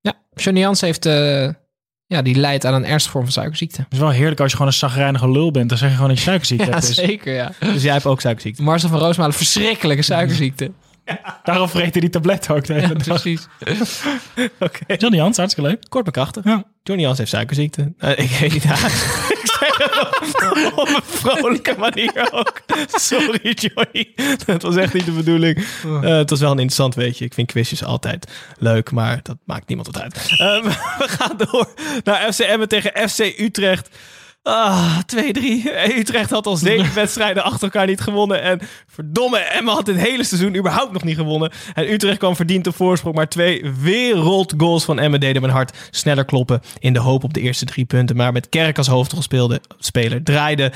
Ja, Johnny Jansen heeft, eh, ja, die leidt aan een ernstige vorm van suikerziekte. Het is wel heerlijk als je gewoon een zagrijnige lul bent. Dan zeg je gewoon dat je suikerziekte Ja, hebt. Dus zeker, ja. Dus jij hebt ook suikerziekte. Marcel van Roosmalen, verschrikkelijke suikerziekte. daarom vreet hij die tabletten ook de hele Ja, dag. precies. Oké. Johnny Hans, hartstikke leuk. Kort maar krachtig. Ja. Johnny Jans heeft suikerziekte. Eh, ik weet niet. ik zeg het op, op een vrolijke manier ook. Sorry, Johnny. Dat was echt niet de bedoeling. Eh, het was wel een interessant weetje. Ik vind quizjes altijd leuk, maar dat maakt niemand wat uit. Ehm, we gaan door naar FC Emmen tegen FC Utrecht. Ah, 2-3. Utrecht had al zeven wedstrijden achter elkaar niet gewonnen. En verdomme, Emma had dit hele seizoen überhaupt nog niet gewonnen. En Utrecht kwam verdiend op voorsprong. Maar twee wereldgoals van Emma deden mijn hart sneller kloppen. In de hoop op de eerste drie punten. Maar met Kerk als hoofdrolspeler speler draaide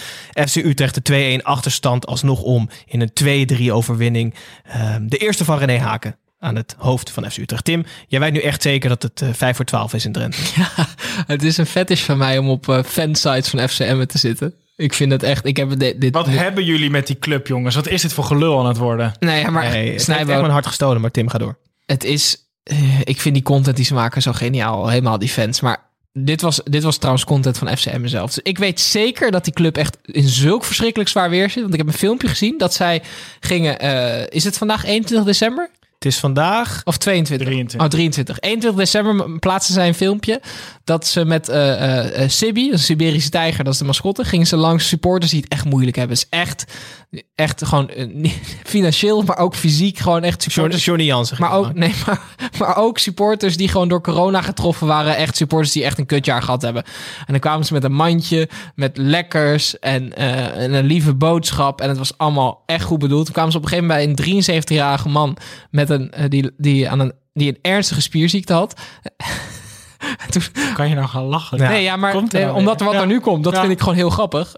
FC Utrecht de 2-1 achterstand alsnog om. In een 2-3 overwinning. Ehm, de eerste van René Haken. Aan het hoofd van FC Utrecht. Tim, jij weet nu echt zeker dat het eh 5 voor 12 is in Drenthe. Het is een fetish van mij om op eh, fansites van FCM te zitten. Ik vind het echt... Ik heb dit, dit, Wat hebben jullie met die club, jongens? Wat is dit voor gelul aan het worden? Nee, ja, maar Nee, het heeft Snijboon- echt mijn hart gestolen, maar Tim, ga door. Het is... eh, ik vind die content die ze maken zo geniaal. Helemaal die fans. Maar dit was, dit was trouwens content van FCM zelf. Dus ik weet zeker dat die club echt in zulk verschrikkelijk zwaar weer zit. Want ik heb een filmpje gezien dat zij gingen... eh, is het vandaag 21 december? Het is vandaag... Of 22? 23. Oh, 23. 21 december plaatsen zij een filmpje dat ze met eh, Sibi, een Siberische tijger, dat is de mascotte, gingen ze langs supporters die het echt moeilijk hebben. Het is echt, echt gewoon niet- financieel, maar ook fysiek gewoon echt supporters. Johnny Jansen. Maar ook, nee, maar, maar ook supporters die gewoon door corona getroffen waren. Echt supporters die echt een kutjaar gehad hebben. En dan kwamen ze met een mandje, met lekkers en, eh, en een lieve boodschap. En het was allemaal echt goed bedoeld. Toen kwamen ze op een gegeven moment bij een 73-jarige man met een, eh, die, die, aan een, die een ernstige spierziekte had. En toen, Kan je nou gaan lachen? nee, ja, maar er nee, omdat er wat Ja. er nu komt, dat Ja. vind ik gewoon heel grappig.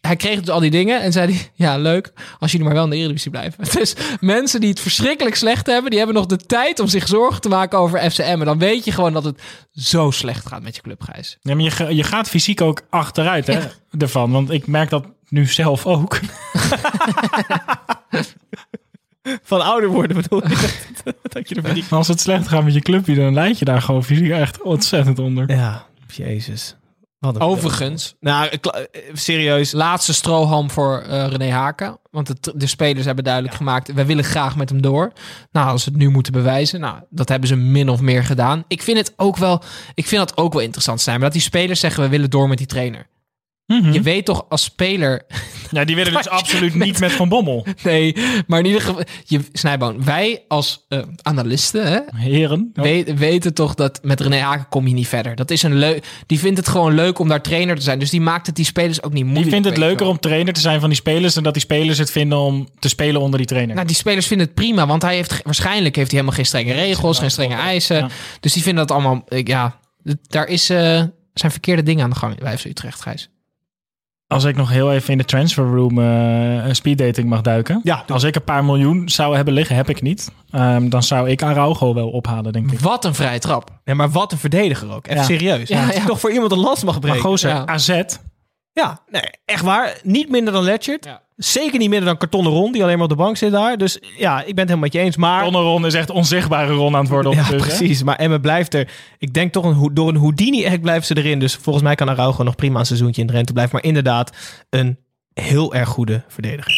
Hij kreeg dus al die dingen en zei hij, ja leuk, als jullie maar wel in de Eredivisie blijven. Dus mensen die het verschrikkelijk slecht hebben, die hebben nog de tijd om zich zorgen te maken over FCM. En dan weet je gewoon dat het zo slecht gaat met je club, Gijs. Ja, maar je, je gaat fysiek ook achteruit hè, ervan. Want ik merk dat nu zelf ook. Van ouder worden bedoel dat je er. Als het slecht gaat met je clubje, dan leid je daar gewoon fysiek echt ontzettend onder. Ja, jezus. Overigens, Nou, eh, serieus. laatste strohalm voor eh, René Haken. Want het, de spelers hebben duidelijk gemaakt, wij willen graag met hem door. Nou, als ze het nu moeten bewijzen, nou, dat hebben ze min of meer gedaan. Ik vind het ook wel, ik vind dat ook wel interessant zijn. Maar dat die spelers zeggen, we willen door met die trainer. Mhm. Je weet toch als speler Ja, die willen dus absoluut niet met Van Bommel. Nee, maar in ieder geval, je, Snijboon, wij als eh, analisten hè, Heren. we- weten toch dat met René Haken kom je niet verder. Dat is een leuk. Die vindt het gewoon leuk om daar trainer te zijn. Dus die maakt het die spelers ook niet moeilijk. Die vindt het leuker wel. om trainer te zijn van die spelers... dan dat die spelers het vinden om te spelen onder die trainer. Nou, die spelers vinden het prima, want hij heeft waarschijnlijk heeft hij helemaal geen strenge regels, geen strenge eisen. Dus die vinden dat allemaal. Ja, daar is, eh, zijn verkeerde dingen aan de gang bij FC Utrecht, Gijs. Als ik nog heel even in de transfer room eh, een speeddating mag duiken. Ja. Als ik een paar miljoen zou hebben liggen, heb ik niet. Ehm, dan zou ik Araujo wel ophalen, denk ik. Wat een vrije trap. Ja, maar wat een verdediger ook. Even Ja. serieus. Ja, ja. Toch voor iemand een lans mag Maar breken. gozer, Ja. AZ. Ja, nee, echt waar. Niet minder dan Letchert. Ja. Zeker niet minder dan Kartonnen Ron, die alleen maar op de bank zit daar. Dus ja, ik ben het helemaal met je eens. Maar Ron is echt onzichtbare Ron aan het worden Ja, ondertussen. hè? precies. Maar Emmen blijft er. Ik denk toch een, door een Houdini-act blijven ze erin. Dus volgens mij kan Araujo nog prima een seizoentje in de rente blijven. Maar inderdaad, een heel erg goede verdediger.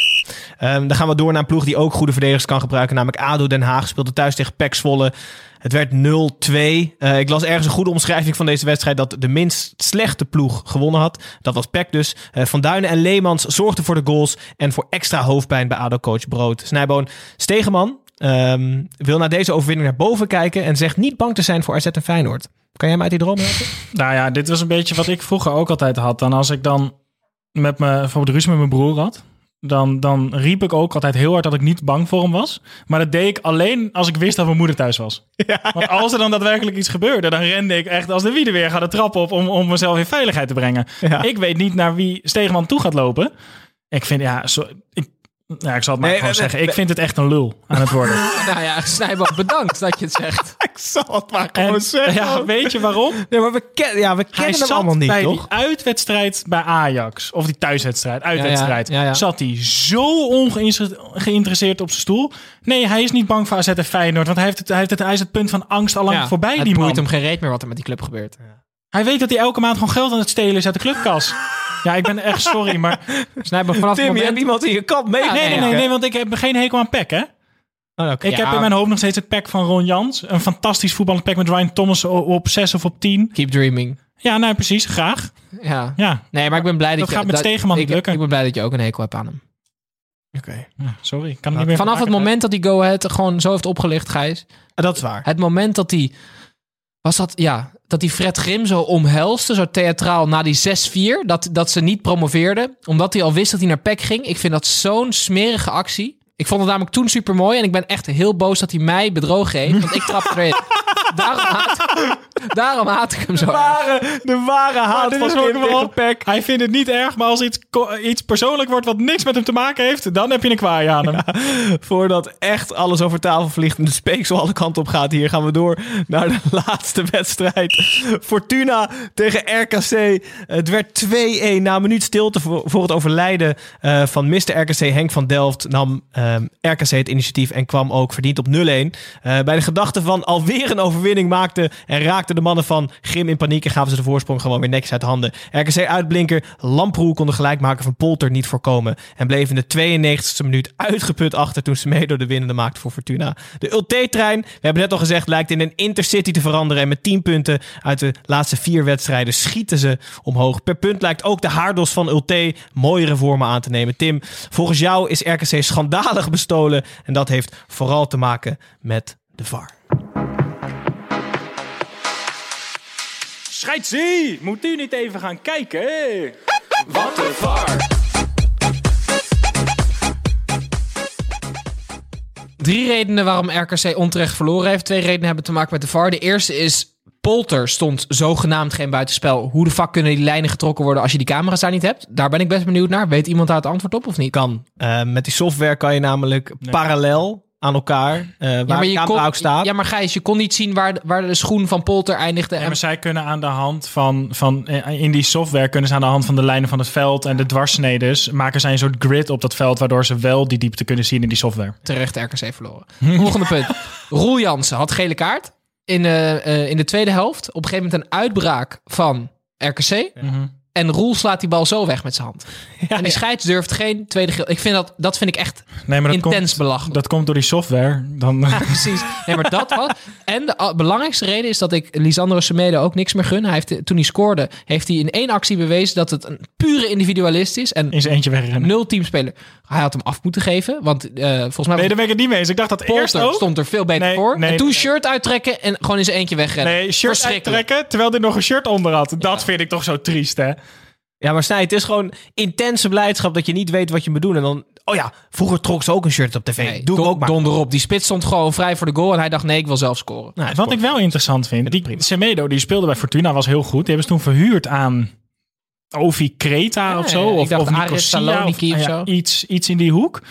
Ehm, dan gaan we door naar een ploeg die ook goede verdedigers kan gebruiken. Namelijk ADO Den Haag speelde thuis tegen PEC Zwolle. Het werd 0-2. Eh, ik las ergens een goede omschrijving van deze wedstrijd... dat de minst slechte ploeg gewonnen had. Dat was PEC dus. Eh, van Duinen en Leemans zorgden voor de goals... en voor extra hoofdpijn bij ADO-coach Brood. Snijboon Stegeman ehm, wil naar deze overwinning naar boven kijken... en zegt niet bang te zijn voor AZ en Feyenoord. Kan jij mij uit die droom helpen? Nou ja, dit was een beetje wat ik vroeger ook altijd had. Dan als ik dan met me, bijvoorbeeld ruzie met mijn broer had... Dan, dan riep ik ook altijd heel hard dat ik niet bang voor hem was. Maar dat deed ik alleen als ik wist dat mijn moeder thuis was. Want als er dan daadwerkelijk iets gebeurde, dan rende ik echt als de wiede weer de trap op om, om mezelf in veiligheid te brengen. Ja. Ik weet niet naar wie Stegeman toe gaat lopen. Ik vind, ja, zo, ik, ja ik zal het maar Nee, gewoon we- zeggen. we- Ik vind het echt een lul aan het worden. Nou ja, Snijboon, bedankt dat je het zegt. ik zal het maar En, ja, weet je waarom? Nee, maar we, ken, ja, we kennen hem allemaal niet, bij toch? die uitwedstrijd bij Ajax. Of die thuiswedstrijd, uitwedstrijd. Ja, ja, ja, ja. Zat hij zo ongeïnteresseerd op zijn stoel. Nee, hij is niet bang voor AZ en Feyenoord. Want hij, heeft het, hij, heeft het, hij is het punt van angst al lang Ja, voorbij, het die man. boeit hem geen reet meer wat er met die club gebeurt. Hij weet dat hij elke maand gewoon geld aan het stelen is uit de clubkas. ja, ik ben echt sorry, maar... Snijboon, vanaf het Tim, je hebt iemand in je kant mee. Ja, Nee, nee, nee, nee, want ik heb geen hekel aan Peck, hè? Oh, oké. Ik Ja. heb in mijn hoofd nog steeds het pack van Ron Jans. Een fantastisch voetballend pack met Ryan Thomas op 6 of op 10. Keep dreaming. Ja, nou precies, graag. Ja. Ja, Nee, maar ik ben blij dat, Dat je... gaat met Stegeman niet lukken. Ik ben blij dat je ook een hekel hebt aan hem. Oké. Ja, sorry. Ik kan niet meer Vanaf het moment dat die Go Ahead gewoon zo heeft opgelicht, Gijs. Ah, Dat is waar. Het moment dat hij... Was dat... Ja, dat die Fred Grim zo omhelste, zo theatraal, na die 6-4. Dat, dat ze niet promoveerde. Omdat hij al wist dat hij naar PEC ging. Ik vind dat zo'n smerige actie. Ik vond het namelijk toen super mooi. En ik ben echt heel boos dat hij mij bedrogen heeft. Want ik trapte erin. Daarom haat, daarom haat ik hem zo. erg. Ware, de ware haat van wel, Peck. Hij vindt het niet erg, maar als iets, iets persoonlijk wordt wat niks met hem te maken heeft, dan heb je een kwaai aan hem. Voordat echt alles over tafel vliegt en de speeksel alle kanten op gaat, hier gaan we door naar de laatste wedstrijd. Fortuna tegen RKC. Het werd 2-1 na een minuut stilte voor, het overlijden eh, van Mr. RKC Henk van Delft. Nam ehm, RKC het initiatief en kwam ook verdiend op 0-1. Eh, bij de gedachte van alweer een overwinning maakte en de mannen van Grim in paniek en gaven ze de voorsprong gewoon weer netjes uit handen. RKC-uitblinker Lamproe kon de gelijkmaker van Polter niet voorkomen en bleef in de 92e minuut uitgeput achter toen Semedo de winnende maakte voor Fortuna. De Ulte-trein, we hebben net al gezegd, lijkt in een intercity te veranderen en met 10 punten uit de laatste vier wedstrijden schieten ze omhoog. Per punt lijkt ook de haardos van Ulte mooiere vormen aan te nemen. Tim, volgens jou is RKC schandalig bestolen en dat heeft vooral te maken met de VAR. Scheidsie, moet u niet even gaan kijken? Wat een var. Drie redenen waarom RKC onterecht verloren heeft. Twee redenen hebben te maken met de VAR. De eerste is... Polter stond zogenaamd geen buitenspel. Hoe de fuck kunnen die lijnen getrokken worden als je die camera's daar niet hebt? Daar ben ik best benieuwd naar. Weet iemand daar het antwoord op of niet? Kan. Eh, met die software kan je namelijk parallel aan elkaar, eh, waar Ja, maar, de je camera kon, ook staat. ja, maar Gijs, je kon niet zien waar, waar de schoen van Polter eindigde. Ja, En, maar zij kunnen aan de hand van, van, eh, in die software kunnen ze aan de hand van de lijnen van het veld en de dwarsneders maken zij een soort grid op dat veld, waardoor ze wel die diepte kunnen zien in die software. terecht RKC verloren. Volgende punt. Roel Jansen had gele kaart in, eh, eh, in de tweede helft. Op een gegeven moment een uitbraak van RKC. Mhm. En Roel slaat die bal zo weg met zijn hand. en die scheids durft geen tweede geel. Ik vind dat, dat vind ik echt Nee, maar dat intens komt, belachelijk. dat komt door die software. Dan, Ja, precies. Nee, maar dat was. En de belangrijkste reden is dat ik Lisandro Semedo ook niks meer gun. Hij heeft, toen hij scoorde, heeft hij in één actie bewezen dat het een pure individualist is. En zijn eentje wegrennen. nul teamspeler. Hij had hem af moeten geven. Want eh, volgens mij Nee, daar ben ik het niet mee eens. Ik dacht dat eerst ook. stond er veel beter Nee, voor. nee, en toen shirt uittrekken en gewoon in zijn eentje wegrennen. Nee, shirt uittrekken terwijl hij nog een shirt onder had. Dat vind ik toch zo triest, hè? Ja, maar Snij, het is gewoon intense blijdschap dat je niet weet wat je moet doen. En dan, oh ja, vroeger trok ze ook een shirt op tv. Nee, Doe ik ook maar. Donder op. Die spits stond gewoon vrij voor de goal. En hij dacht, nee, ik wil zelf scoren. Nou, Wat ik wel interessant vind, die Semedo die speelde bij Fortuna, was heel goed. Die hebben ze toen verhuurd aan Ovi Kreta of zo. Of, dacht of Aris Nicosia Saloniki of ja, zo. Iets, iets in die hoek.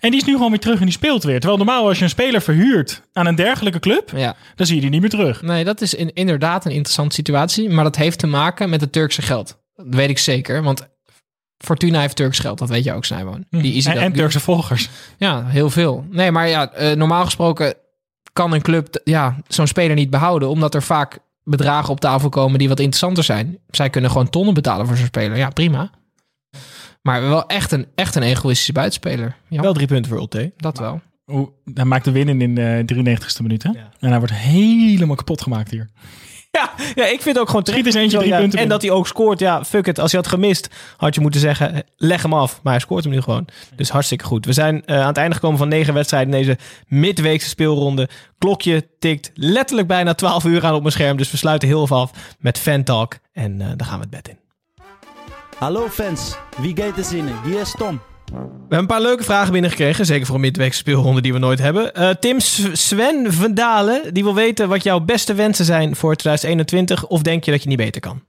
En die is nu gewoon weer terug en die speelt weer. Terwijl normaal als je een speler verhuurt aan een dergelijke club, Ja. dan zie je die niet meer terug. Nee, dat is in- inderdaad een interessante situatie. Maar dat heeft te maken met het Turkse geld. Dat weet ik zeker. Want Fortuna heeft Turks geld. Dat weet je ook, Snijboon. Die is Hm. en, en Turkse volgers. Ja, heel veel. Nee, maar ja, eh, normaal gesproken kan een club ja, zo'n speler niet behouden. Omdat er vaak bedragen op tafel komen die wat interessanter zijn. Zij kunnen gewoon tonnen betalen voor zo'n speler. Ja, prima. Maar wel echt een, echt een egoïstische buitenspeler. Ja, Wel drie punten voor Ulte. dat wel. Oeh, hij maakt de winnen in de 93ste minuut. Hè? En hij wordt helemaal kapot gemaakt hier. Ja, ja, ik vind ook gewoon Schiet eens eentje Zo, drie ja, punten En dat hij ook scoort. Ja, fuck it. Als je had gemist, had je moeten zeggen, leg hem af. Maar hij scoort hem nu gewoon. Dus hartstikke goed. We zijn eh, aan het einde gekomen van negen wedstrijden in deze midweekse speelronde. Klokje tikt letterlijk bijna 12 uur aan op mijn scherm. Dus we sluiten heel even af met Fan Talk. En eh dan gaan we het bed in. Hallo fans, wie gaat er zinnen? Hier is Tom. We hebben een paar leuke vragen binnengekregen. Zeker voor een midweekse speelronde die we nooit hebben. Eh, Tim Sven Vandalen, die wil weten wat jouw beste wensen zijn voor 2021. Of denk je dat je niet beter kan?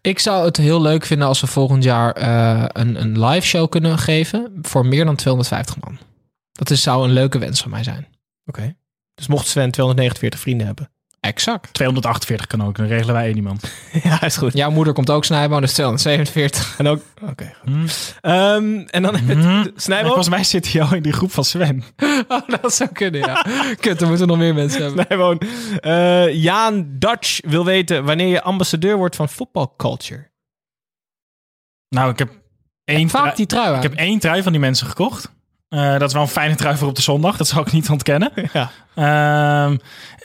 Ik zou het heel leuk vinden als we volgend jaar eh, een, een live show kunnen geven. Voor meer dan 250 man. Dat is, zou een leuke wens van mij zijn. Oké. Dus mocht Sven 249 vrienden hebben. Exact. 248 kan ook, dan regelen wij één iemand. ja, is goed. Jouw moeder komt ook snijden, dus 247. En ook, oké. Ehm, en dan hebben Snijboom. Volgens mij zit hij al in die groep van Sven. Oh, dat zou kunnen, ja. Kut, er moeten nog meer mensen hebben. Snijboom. Eh, Jaan Dutch wil weten wanneer je ambassadeur wordt van Football Culture. Nou, ik heb één, Vaak die trui aan. ik heb één trui van die mensen gekocht. Eh, dat is wel een fijne trui voor op de zondag. Dat zal ik niet ontkennen. Ja. Ehm,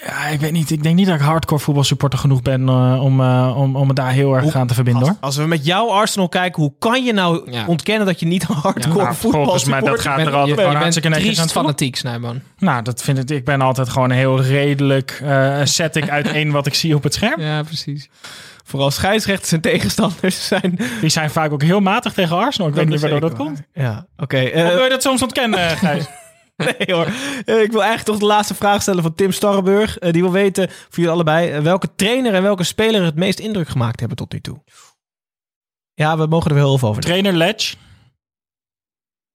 ja, ik weet niet. Ik denk niet dat ik hardcore voetbalsupporter genoeg ben eh, om, eh, om, om me daar heel erg aan te verbinden hoor. Als we met jouw Arsenal kijken, hoe kan je nou Ja. ontkennen dat je niet hardcore nou, voetbal volgens mij, dat gaat er altijd je, gewoon je bent hartstikke netjes aan fanatiek, Snijboon. Nou, dat vind ik. Ik ben altijd gewoon heel redelijk. eh zet ik uiteen wat ik zie op het scherm. Ja, precies. Vooral scheidsrechters en tegenstanders zijn... Die zijn vaak ook heel matig tegen Arsenal. Ik weet niet waardoor dat komt. Ja, oké. Of eh, wil je dat soms ontkennen, Gijs? nee hoor. Eh, ik wil eigenlijk toch de laatste vraag stellen van Tim Starrenburg. Eh, die wil weten, voor jullie allebei, eh, welke trainer en welke speler het meest indruk gemaakt hebben tot nu toe. Ja, we mogen er wel heel veel over. Trainer Ledge.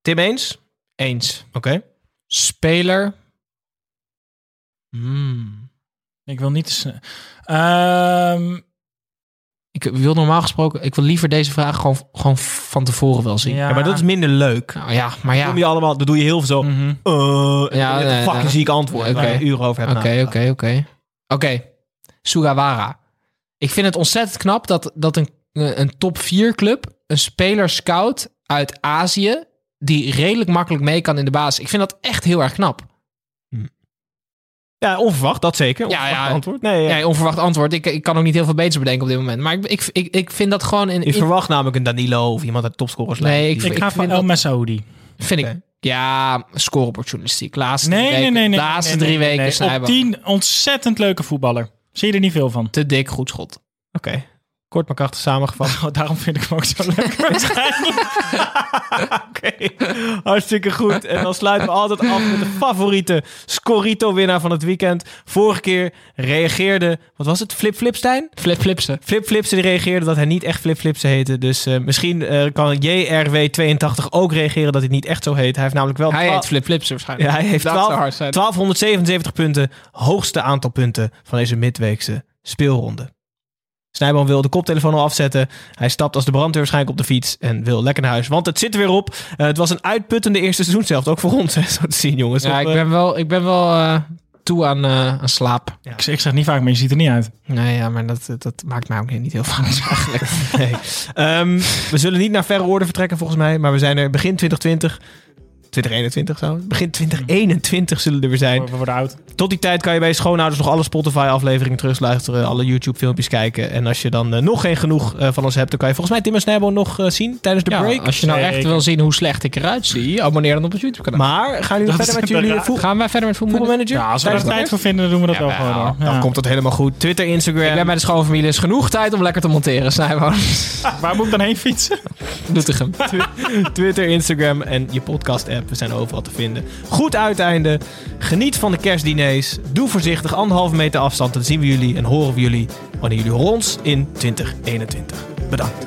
Tim eens? Eens. Oké. Speler. Hmm. Ik wil niet te snel. Ehm, Ik wil normaal gesproken, ik wil liever deze vraag gewoon, gewoon van tevoren wel zien. Ja. Ja, maar dat is minder leuk. Nou ja, maar ja. Doe je allemaal, dan doe je heel veel zo. mhm. eh, Ja, ja, nee, fucking nee. ziek antwoord. Oké. Waar je uren over Oké, nagedacht. oké, oké. Oké, Sugawara. Ik vind het ontzettend knap dat, dat een, een top 4 club een speler scout uit Azië die redelijk makkelijk mee kan in de basis. Ik vind dat echt heel erg knap. Ja, onverwacht, dat zeker. Ja, Onverwacht ja. antwoord. Nee, ja. Ja, onverwacht antwoord. Ik, ik kan ook niet heel veel beters bedenken op dit moment. Maar ik, ik, ik, ik vind dat gewoon... In, Je verwacht namelijk een Danilo of iemand uit de topscorers. Nee, ik, ik ga voor El Masoudi. Vind ik. Ja, scoreopportunistiek. Laatste Nee, drie nee, weken, nee, nee. laatste nee, drie nee, weken. Op 10 ontzettend leuke voetballer. Zie je er niet veel van. Te dik, goed schot. Oké. Kort maar krachtig samengevat. Oh, daarom vind ik hem ook zo leuk waarschijnlijk. Oké, hartstikke goed. En dan sluiten we altijd af met de favoriete Scorito-winnaar van het weekend. Vorige keer reageerde, wat was het, Flip Flipstein? Flip Flipsen. Flip Flipsen die reageerde dat hij niet echt Flip Flipsen heette. Dus eh, misschien eh, kan JRW82 ook reageren dat hij niet echt zo heet. Hij heeft namelijk wel... Hij heet Flip Flipsen waarschijnlijk. Ja, hij heeft Dat 12 zou hard zijn. 1277 punten. Hoogste aantal punten van deze midweekse speelronde. Snijboom wil de koptelefoon al afzetten. Hij stapt als de brandweer waarschijnlijk op de fiets en wil lekker naar huis. Want het zit er weer op. Eh, het was een uitputtende eerste seizoen zelf. Ook voor ons, hè, zo te zien, jongens. Ja, Of, ik eh, ben wel, ik ben wel eh, toe aan, eh, aan slaap. Ik, ik zeg niet vaak, maar je ziet er niet uit. Nee, ja, maar dat, dat maakt mij ook niet heel vaak eigenlijk. Nee. Ehm, we zullen niet naar verre orde vertrekken volgens mij, maar we zijn er begin 2020. 2021 zo. Begin 2021 zullen er weer zijn. We worden oud. Tot die tijd kan je bij je schoonouders nog alle Spotify-afleveringen terugluisteren, alle YouTube-filmpjes kijken. En als je dan eh, nog geen genoeg eh, van ons hebt, dan kan je volgens mij Tim en Snijbo nog eh, zien tijdens de Ja, break. als je nou echt wil zien hoe slecht ik eruit zie, abonneer dan op het YouTube-kanaal. Maar gaan jullie verder met jullie voet- Gaan wij verder met voetbalmanager? voetbalmanager? Ja, als we er tijd voor vinden, dan doen we dat wel gewoon. Dan Ja. komt het helemaal goed. Twitter, Instagram. Ik ben bij de schoonfamilie, is genoeg tijd om lekker te monteren. Snijboon. Waar moet ik dan heen fietsen? Doetinchem. Twitter, Instagram en je podcast-app. We zijn overal te vinden. Goed uiteinde. Geniet van de kerstdiners. Doe voorzichtig. Anderhalve meter afstand. Dan zien we jullie en horen we jullie wanneer jullie ons in 2021. Bedankt.